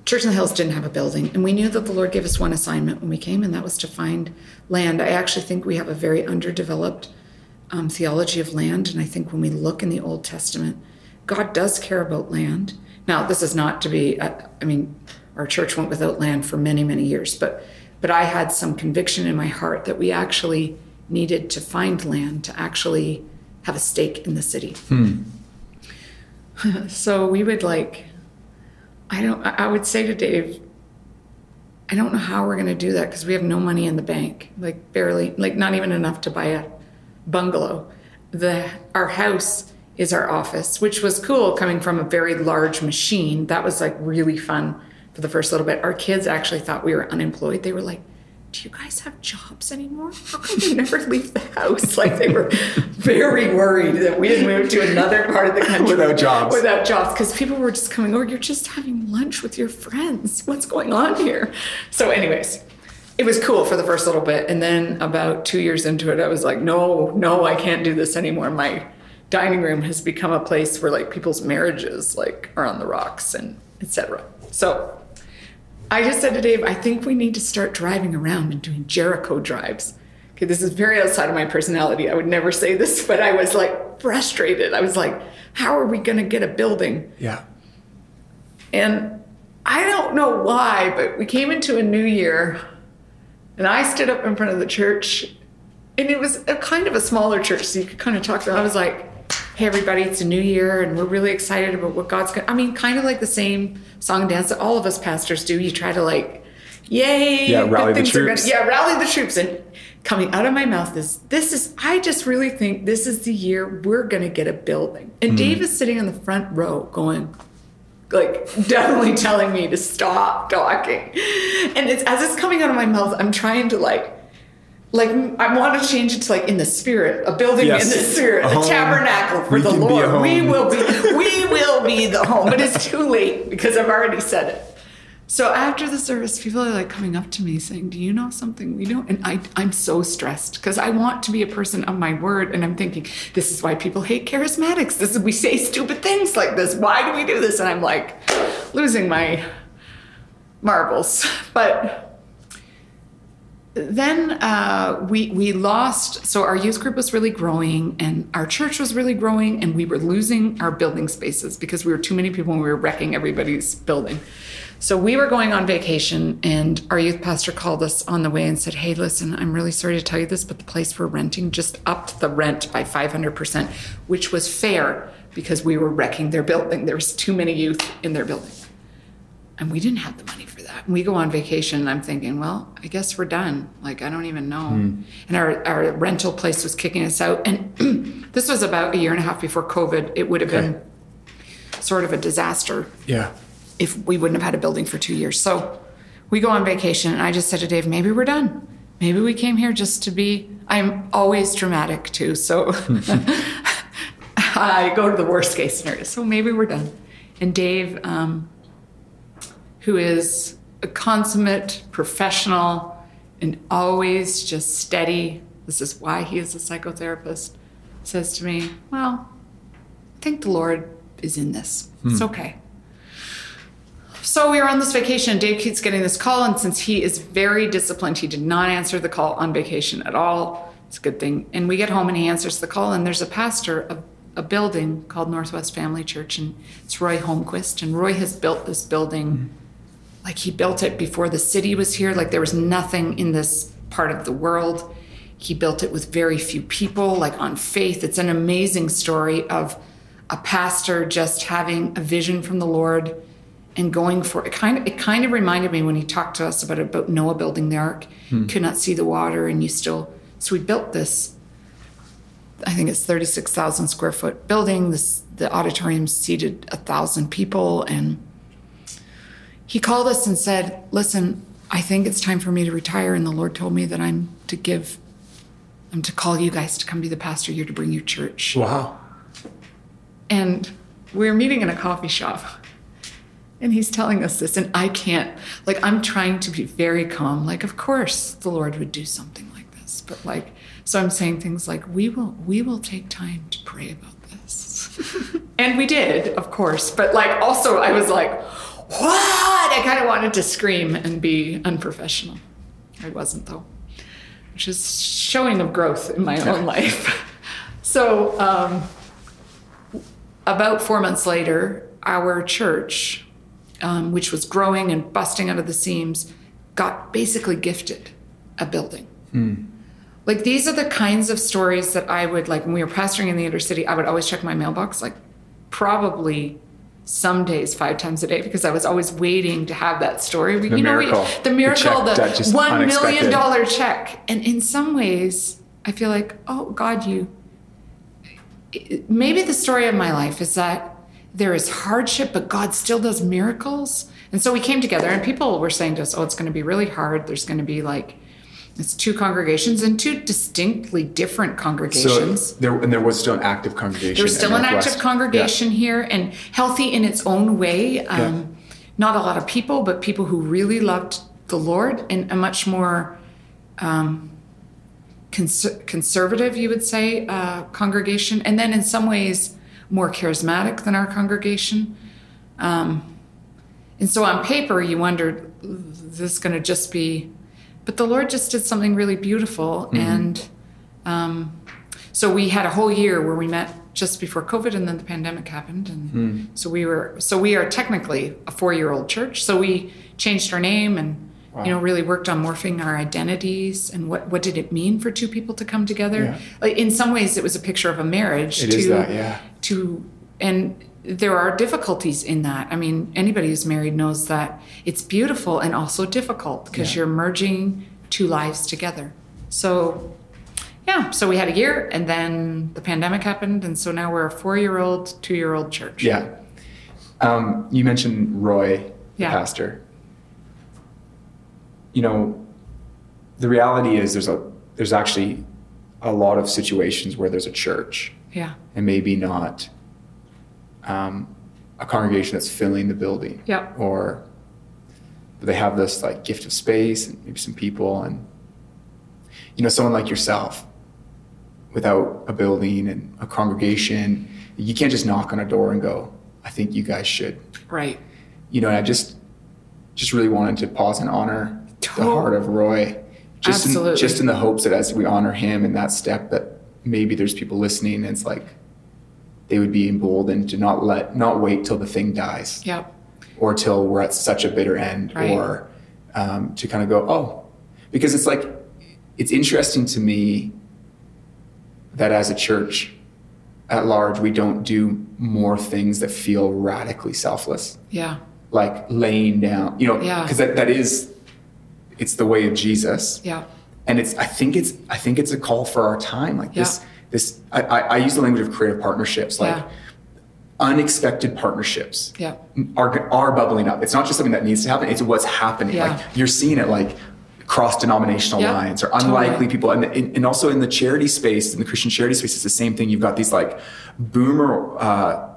[SPEAKER 1] Church in the Hills didn't have a building, and we knew that the Lord gave us one assignment when we came, and that was to find land. I actually think we have a very underdeveloped um, theology of land, and I think when we look in the Old Testament, God does care about land. Now, this is not to be, uh, I mean, our church went without land for many, many years, but but I had some conviction in my heart that we actually needed to find land to actually have a stake in the city. so we would like I don't. I would say to Dave, I don't know how we're going to do that because we have no money in the bank, like barely, like not even enough to buy a bungalow. The our house is our office, which was cool coming from a very large machine. That was like really fun for the first little bit. Our kids actually thought we were unemployed. They were like, "Do you guys have jobs anymore? How come you never leave the house?" Like they were very worried that we had moved to another part of the country
[SPEAKER 4] Without jobs.
[SPEAKER 1] Without jobs, because people were just coming over. You're just having lunch with your friends. What's going on here? So, anyways, it was cool for the first little bit, and then about two years into it, I was like, no, no, I can't do this anymore. My dining room has become a place where like people's marriages like are on the rocks and etc. So. I just said to Dave, I think we need to start driving around and doing Jericho drives. Okay, this is very outside of my personality. I would never say this, but I was like frustrated. I was like, how are we going to get a building?
[SPEAKER 4] yeah.
[SPEAKER 1] And I don't know why, but we came into a new year and I stood up in front of the church and it was a kind of a smaller church, so you could kind of talk to them. I was like, hey everybody, it's a new year and we're really excited about what God's going to I mean, kind of like the same song and dance that all of us pastors do. You try to like, yay,
[SPEAKER 4] Yeah, rally the
[SPEAKER 1] things are gonna-
[SPEAKER 4] troops.
[SPEAKER 1] yeah, rally the troops. And coming out of my mouth is this is I just really think this is the year we're gonna get a building. And hmm. Dave is sitting in the front row going, like definitely telling me to stop talking. And it's as it's coming out of my mouth, I'm trying to like like I want to change it to like in the spirit, a building
[SPEAKER 2] Yes.
[SPEAKER 1] in the spirit,
[SPEAKER 2] A
[SPEAKER 1] a, tabernacle for
[SPEAKER 2] We
[SPEAKER 1] the
[SPEAKER 2] can be a
[SPEAKER 1] Lord. We will be we will be the home. But it's too late because I've already said it. So after the service, people are like coming up to me saying, "Do you know something we don't?" And I, I'm so stressed because I want to be a person of my word, and I'm thinking, "This is why people hate charismatics. This is we say stupid things like this. Why do we do this?" And I'm like losing my marbles. But then uh, we we lost. So our youth group was really growing, and our church was really growing, and we were losing our building spaces because we were too many people, and we were wrecking everybody's building. So we were going on vacation, and our youth pastor called us on the way and said, "Hey, listen, I'm really sorry to tell you this, but the place we're renting just upped the rent by 500 percent, which was fair because we were wrecking their building. There was too many youth in their building." And we didn't have the money for that. And we go on vacation, and I'm thinking, well, I guess we're done. Like, I don't even know. And our, our rental place was kicking us out. And this was about a year and a half before COVID. It would have been sort of a disaster
[SPEAKER 2] Yeah.
[SPEAKER 1] if we wouldn't have had a building for two years. So we go on vacation, and I just said to Dave, maybe we're done. Maybe we came here just to be. I'm always dramatic too, so I go to the worst case scenario. So maybe we're done. And Dave, um, who is a consummate professional and always just steady, this is why he is a psychotherapist, says to me, Well, I think the Lord is in this. It's hmm. okay. So we were on this vacation. Dave keeps getting this call, and since he is very disciplined, he did not answer the call on vacation at all. It's a good thing. And we get home, and he answers the call, and there's a pastor of a building called Northwest Family Church, and it's Roy Holmquist. And Roy has built this building hmm. Like he built it before the city was here. Like there was nothing in this part of the world. He built it with very few people, like on faith. It's an amazing story of a pastor just having a vision from the Lord and going for it. Kind of, it kind of reminded me when he talked to us about about Noah building the ark. Hmm. Could not see the water, and you still. So we built this. I think it's thirty six thousand square foot building. This the auditorium seated a thousand people, and he called us and said, Listen, I think it's time for me to retire. And the Lord told me that I'm to give, I'm to call you guys to come be the pastor. You're to bring your church.
[SPEAKER 2] Wow.
[SPEAKER 1] And we're meeting in a coffee shop. And he's telling us this. And I can't, like, I'm trying to be very calm. Like, of course the Lord would do something like this. But, like, so I'm saying things like, we will, we will take time to pray about this. and we did, of course. But, like, also I was like, what? I kind of wanted to scream and be unprofessional. I wasn't, though, which is showing of growth in my own life. So, um, about four months later, our church, um, which was growing and busting out of the seams, got basically gifted a building. Like these are the kinds of stories that I would like when we were pastoring in the inner city. I would always check my mailbox, like probably some days five times a day, because I was always waiting to have that story.
[SPEAKER 4] The
[SPEAKER 1] you know, we-
[SPEAKER 4] miracle.
[SPEAKER 1] the
[SPEAKER 4] The
[SPEAKER 1] miracle,
[SPEAKER 4] check
[SPEAKER 1] the,
[SPEAKER 4] that just
[SPEAKER 1] million dollar check. And in some ways, I feel like, oh God, you maybe the story of my life is that there is hardship, but God still does miracles. And so we came together, and people were saying to us, "Oh, it's going to be really hard. There's going to be like it's two congregations and two distinctly different
[SPEAKER 4] So
[SPEAKER 1] congregations."
[SPEAKER 4] there and there was still an active congregation.
[SPEAKER 1] there was still an
[SPEAKER 4] Northwest.
[SPEAKER 1] active congregation here and healthy in its own way. Um,
[SPEAKER 4] Yeah.
[SPEAKER 1] Not a lot of people, but people who really loved the Lord and a much more um, cons- conservative, you would say, uh, congregation. And then in some ways, more charismatic than our congregation. Um, and so on paper, you wondered, is this going to just be. But the Lord just did something really beautiful. And um, so we had a whole year where we met just before COVID, and then the pandemic happened, and so we were. So we are technically a four-year-old church. So we changed our name and you know really worked on morphing our identities and what what did it mean for two people to come together.
[SPEAKER 4] Yeah.
[SPEAKER 1] Like in some ways, it was a picture of a marriage.
[SPEAKER 4] It
[SPEAKER 1] to,
[SPEAKER 4] is that, yeah.
[SPEAKER 1] To and there are difficulties in that. I mean, anybody who's married knows that it's beautiful and also difficult because
[SPEAKER 4] Yeah.
[SPEAKER 1] you're merging two lives together. So yeah, so we had a year and then the pandemic happened and so now we're a 4-year-old, 2-year-old church.
[SPEAKER 4] Yeah. Um, you mentioned Roy, the
[SPEAKER 1] Yeah.
[SPEAKER 4] pastor. You know, the reality is there's a there's actually a lot of situations where there's a church
[SPEAKER 1] Yeah.
[SPEAKER 4] and maybe not um, a congregation that's filling the building. Or they have this like gift of space and maybe some people and you know someone like yourself without a building and a congregation you can't just knock on a door and go i think you guys should.
[SPEAKER 1] Right.
[SPEAKER 4] you know and i just just really wanted to pause and honor the heart of roy. Just in, just in the hopes that as we honor him in that step that maybe there's people listening and it's like they would be emboldened to not let not wait till the thing dies
[SPEAKER 1] Yep.
[SPEAKER 4] or till we're at such a bitter end
[SPEAKER 1] Right.
[SPEAKER 4] or um, to kind of go oh because it's like it's interesting to me that as a church at large we don't do more things that feel radically selfless
[SPEAKER 1] Yeah.
[SPEAKER 4] like laying down you know
[SPEAKER 1] Yeah.
[SPEAKER 4] because that, that is it's the way of jesus
[SPEAKER 1] Yeah.
[SPEAKER 4] and it's i think it's i think it's a call for our time like
[SPEAKER 1] Yeah.
[SPEAKER 4] this I, I, I use the language of creative partnerships like
[SPEAKER 1] Yeah.
[SPEAKER 4] unexpected partnerships
[SPEAKER 1] Yeah.
[SPEAKER 4] are, are bubbling up it's not just something that needs to happen it's what's happening
[SPEAKER 1] Yeah.
[SPEAKER 4] like you're seeing it like cross denominational lines or
[SPEAKER 1] totally.
[SPEAKER 4] unlikely people and, and also in the charity space in the christian charity space it's the same thing you've got these like boomer uh,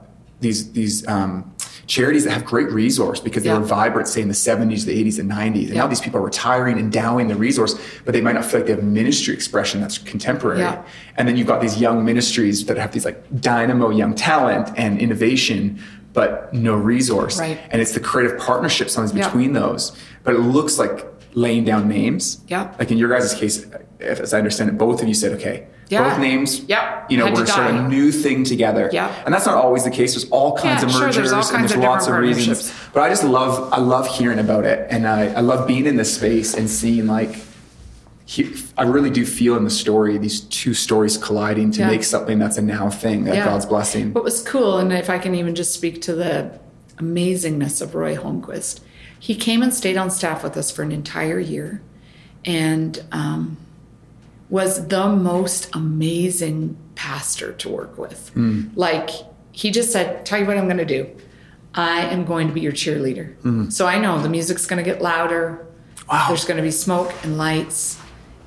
[SPEAKER 4] these these um, charities that have great resource because they
[SPEAKER 1] Yeah.
[SPEAKER 4] were vibrant say in the 70s the 80s and 90s and
[SPEAKER 1] Yeah.
[SPEAKER 4] now these people are retiring endowing the resource but they might not feel like they have ministry expression that's contemporary
[SPEAKER 1] Yeah.
[SPEAKER 4] and then you've got these young ministries that have these like dynamo young talent and innovation but no resource
[SPEAKER 1] Right.
[SPEAKER 4] and it's the creative partnership sometimes between those but it looks like laying down names
[SPEAKER 1] Yeah.
[SPEAKER 4] like in your guys' case if, as i understand it both of you said okay
[SPEAKER 1] Yeah.
[SPEAKER 4] both names
[SPEAKER 1] Yep.
[SPEAKER 4] you know
[SPEAKER 1] Had
[SPEAKER 4] we're sort of a new thing together
[SPEAKER 1] Yeah.
[SPEAKER 4] and that's not always the case there's all kinds
[SPEAKER 1] Yeah,
[SPEAKER 4] of
[SPEAKER 1] sure,
[SPEAKER 4] mergers
[SPEAKER 1] there's all
[SPEAKER 4] and there's
[SPEAKER 1] of
[SPEAKER 4] lots of reasons but i just love i love hearing about it and i, I love being in this space and seeing like he, I really do feel in the story these two stories colliding to
[SPEAKER 1] Yeah.
[SPEAKER 4] make something that's a now thing that
[SPEAKER 1] Yeah.
[SPEAKER 4] God's blessing.
[SPEAKER 1] What was cool, and if I can even just speak to the amazingness of Roy Holmquist, he came and stayed on staff with us for an entire year and um, was the most amazing pastor to work with.
[SPEAKER 4] Hmm.
[SPEAKER 1] Like, he just said, Tell you what I'm going to do. I am going to be your cheerleader.
[SPEAKER 4] Hmm.
[SPEAKER 1] So I know the music's going to get louder.
[SPEAKER 4] Wow.
[SPEAKER 1] There's going to be smoke and lights,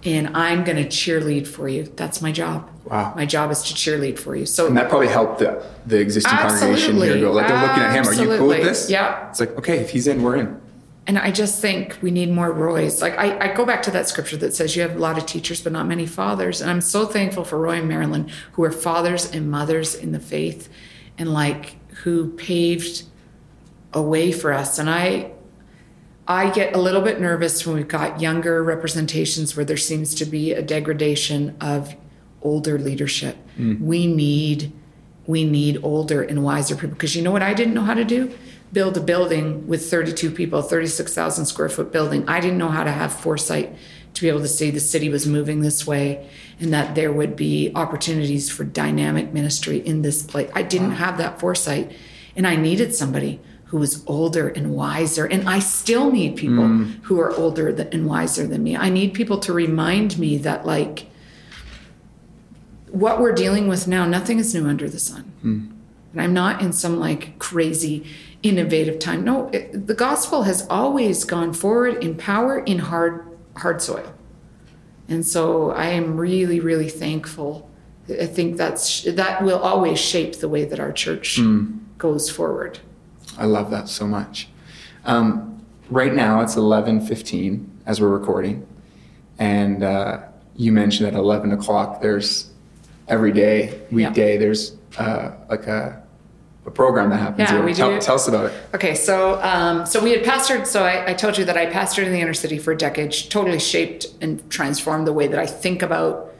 [SPEAKER 1] and I'm going to cheerlead for you. That's my job.
[SPEAKER 4] Wow.
[SPEAKER 1] My job is to cheerlead for you. So
[SPEAKER 4] and that probably helped the, the existing congregation here go, like they're looking at him, are you cool with this?
[SPEAKER 1] Yeah.
[SPEAKER 4] It's like, okay, if he's in, we're in.
[SPEAKER 1] And I just think we need more Roys. Like I, I go back to that scripture that says you have a lot of teachers, but not many fathers. And I'm so thankful for Roy and Marilyn, who are fathers and mothers in the faith, and like who paved a way for us. And I, I get a little bit nervous when we've got younger representations where there seems to be a degradation of older leadership. Mm. We need we need older and wiser people because you know what I didn't know how to do? Build a building with 32 people, 36,000 square foot building. I didn't know how to have foresight to be able to see the city was moving this way and that there would be opportunities for dynamic ministry in this place. I didn't have that foresight and I needed somebody who was older and wiser. And I still need people mm. who are older and wiser than me. I need people to remind me that, like, what we're dealing with now, nothing is new under the sun. Hmm. And I'm not in some like crazy innovative time. No, it, the gospel has always gone forward in power in hard hard soil. And so I am really really thankful. I think that's that will always shape the way that our church goes forward.
[SPEAKER 4] I love that so much. Um, right now it's 11:15 as we're recording, and uh, you mentioned at 11 o'clock there's every day weekday there's uh, like a, a program that happens.
[SPEAKER 1] Yeah,
[SPEAKER 4] here.
[SPEAKER 1] we
[SPEAKER 4] tell,
[SPEAKER 1] do.
[SPEAKER 4] tell us about it.
[SPEAKER 1] Okay, so um, so we had pastored. So I, I told you that I pastored in the inner city for a decade, totally shaped and transformed the way that I think about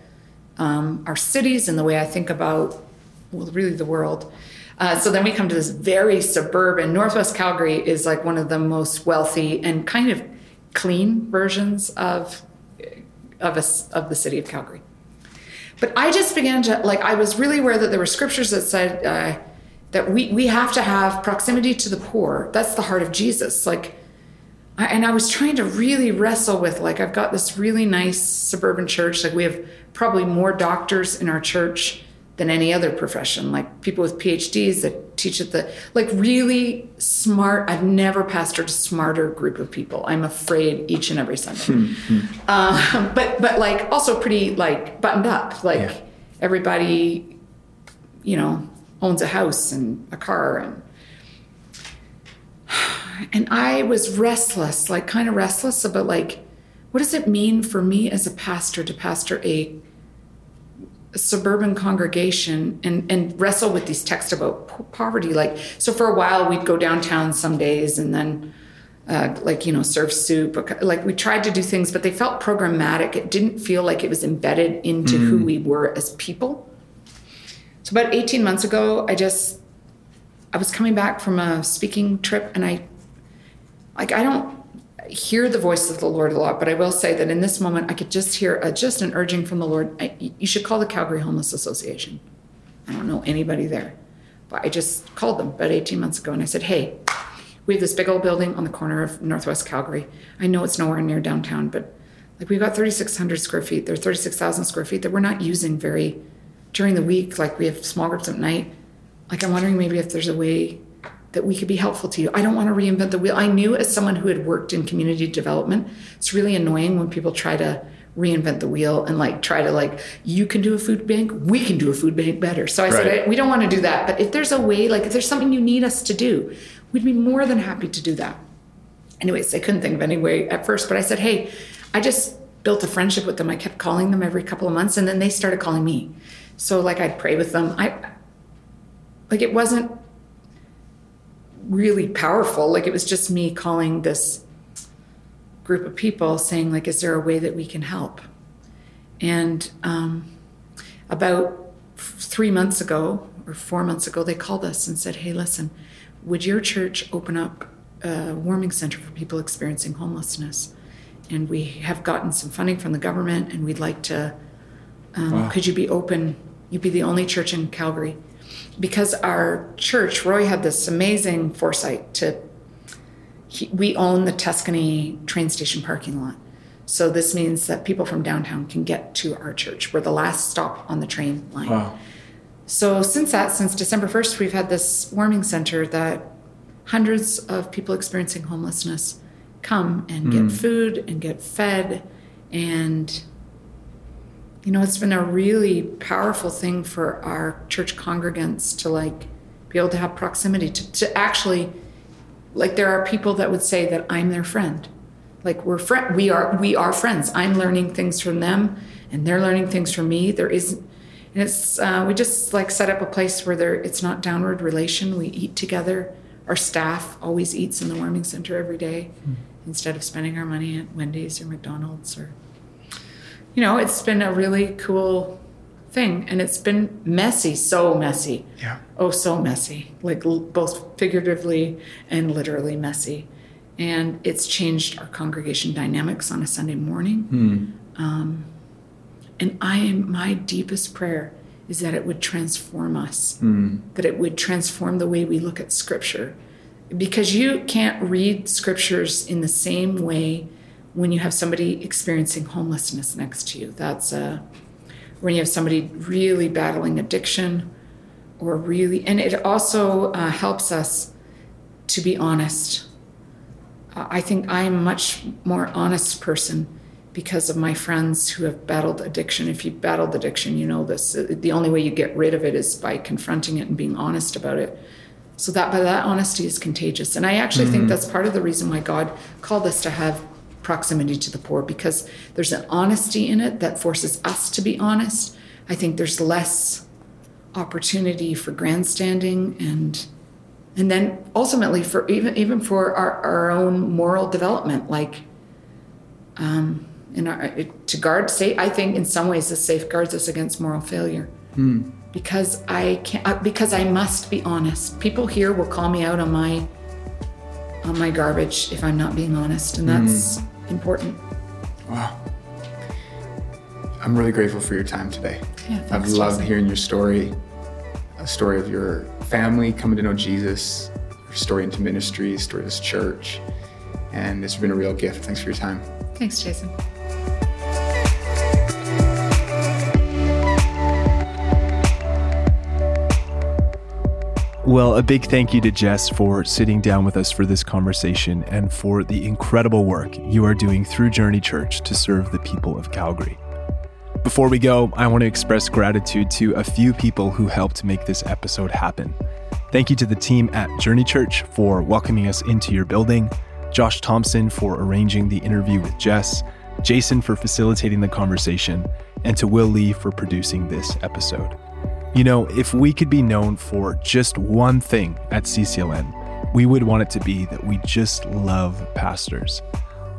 [SPEAKER 1] um, our cities and the way I think about, well, really the world. Uh, so then we come to this very suburban. Northwest Calgary is like one of the most wealthy and kind of clean versions of of a, of the city of Calgary. But I just began to like. I was really aware that there were scriptures that said uh, that we we have to have proximity to the poor. That's the heart of Jesus. Like, I, and I was trying to really wrestle with like I've got this really nice suburban church. Like we have probably more doctors in our church than any other profession. Like people with PhDs that teach at the like really smart. I've never pastored a smarter group of people. I'm afraid each and every Sunday. uh, but but like also pretty like buttoned up. Like
[SPEAKER 4] Yeah.
[SPEAKER 1] everybody, you know, owns a house and a car and and I was restless, like kind of restless about like, what does it mean for me as a pastor to pastor a, a suburban congregation and and wrestle with these texts about po- poverty? Like, so for a while we'd go downtown some days and then. Uh, like you know, serve soup. Like we tried to do things, but they felt programmatic. It didn't feel like it was embedded into who we were as people. So about 18 months ago, I just I was coming back from a speaking trip and I like I don't hear the voice of the Lord a lot, but I will say that in this moment I could just hear a, just an urging from the Lord. I, you should call the Calgary Homeless Association. I don't know anybody there, but I just called them about 18 months ago and I said, "Hey, we have this big old building on the corner of Northwest Calgary. I know it's nowhere near downtown, but like we've got 3,600 square feet. There's 36,000 square feet that we're not using very during the week. Like we have small groups at night. Like I'm wondering maybe if there's a way that we could be helpful to you. I don't want to reinvent the wheel. I knew as someone who had worked in community development, it's really annoying when people try to reinvent the wheel and like try to like you can do a food bank, we can do a food bank better. So I
[SPEAKER 4] Right.
[SPEAKER 1] said we don't want to do that, but if there's a way, like if there's something you need us to do, we'd be more than happy to do that. Anyways, I couldn't think of any way at first, but I said, hey, I just built a friendship with them. I kept calling them every couple of months, and then they started calling me. So like I'd pray with them. I like it wasn't really powerful. Like it was just me calling this group of people saying like, is there a way that we can help? And um, about three months ago or four months ago, they called us and said, hey, listen, would your church open up a warming center for people experiencing homelessness? And we have gotten some funding from the government, and we'd like to. Um, Could you be open? You'd be the only church in Calgary. Because our church, Roy had this amazing foresight to. He, we own the Tuscany train station parking lot. So this means that people from downtown can get to our church. We're the last stop on the train line.
[SPEAKER 4] Wow.
[SPEAKER 1] So since that, since December 1st, we've had this warming center that hundreds of people experiencing homelessness come and get food and get fed. And, you know, it's been a really powerful thing for our church congregants to like be able to have proximity, to, to actually, like, there are people that would say that I'm their friend. Like we're friend, we are we are friends. I'm learning things from them, and they're learning things from me. There is, and it's uh, we just like set up a place where there it's not downward relation. We eat together. Our staff always eats in the warming center every day, instead of spending our money at Wendy's or McDonald's or, you know, it's been a really cool thing, and it's been messy, so messy.
[SPEAKER 4] Yeah.
[SPEAKER 1] Oh, so messy, like l- both figuratively and literally messy. And it's changed our congregation dynamics on a Sunday morning. Hmm. Um, and I am, my deepest prayer is that it would transform us, that it would transform the way we look at scripture. Because you can't read scriptures in the same way when you have somebody experiencing homelessness next to you. That's uh, when you have somebody really battling addiction or really, and it also uh, helps us to be honest. Uh, I think I'm a much more honest person because of my friends who have battled addiction. If you've battled addiction, you know this. Uh, The only way you get rid of it is by confronting it and being honest about it. So that by that honesty is contagious. And I actually think that's part of the reason why God called us to have proximity to the poor because there's an honesty in it that forces us to be honest. I think there's less opportunity for grandstanding and and then ultimately for even even for our, our own moral development like um in our it, to guard say i think in some ways this safeguards us against moral failure. Because i can't uh, because i must be honest. People here will call me out on my on my garbage if i'm not being honest and that's important
[SPEAKER 4] Wow. I'm really grateful for your time today.
[SPEAKER 1] Yeah,
[SPEAKER 4] I've loved
[SPEAKER 1] Jason.
[SPEAKER 4] hearing your story, a story of your family coming to know Jesus, your story into ministry, story of this church, and it's been a real gift. Thanks for your time.
[SPEAKER 1] thanks jason
[SPEAKER 2] Well, a big thank you to Jess for sitting down with us for this conversation and for the incredible work you are doing through Journey Church to serve the people of Calgary. Before we go, I want to express gratitude to a few people who helped make this episode happen. Thank you to the team at Journey Church for welcoming us into your building, Josh Thompson for arranging the interview with Jess, Jason for facilitating the conversation, and to Will Lee for producing this episode. You know, if we could be known for just one thing at CCLN, we would want it to be that we just love pastors.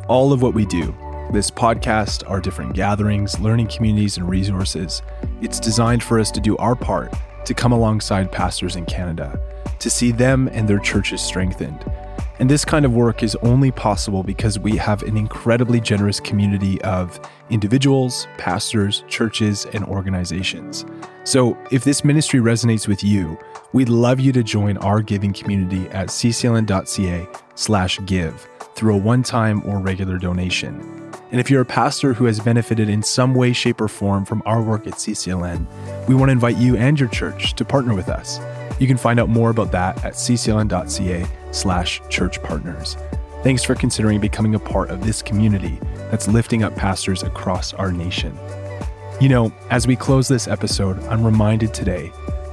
[SPEAKER 2] All of what we do, this podcast, our different gatherings, learning communities, and resources, it's designed for us to do our part to come alongside pastors in Canada, to see them and their churches strengthened. And this kind of work is only possible because we have an incredibly generous community of individuals, pastors, churches, and organizations. So if this ministry resonates with you, we'd love you to join our giving community at ccln.ca slash give through a one-time or regular donation. And if you're a pastor who has benefited in some way, shape, or form from our work at CCLN, we want to invite you and your church to partner with us. You can find out more about that at ccln.ca slash church partners. Thanks for considering becoming a part of this community that's lifting up pastors across our nation. You know, as we close this episode, I'm reminded today,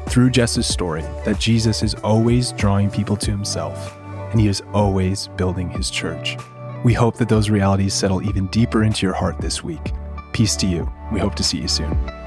[SPEAKER 2] through Jess's story, that Jesus is always drawing people to himself, and he is always building his church. We hope that those realities settle even deeper into your heart this week. Peace to you. We hope to see you soon.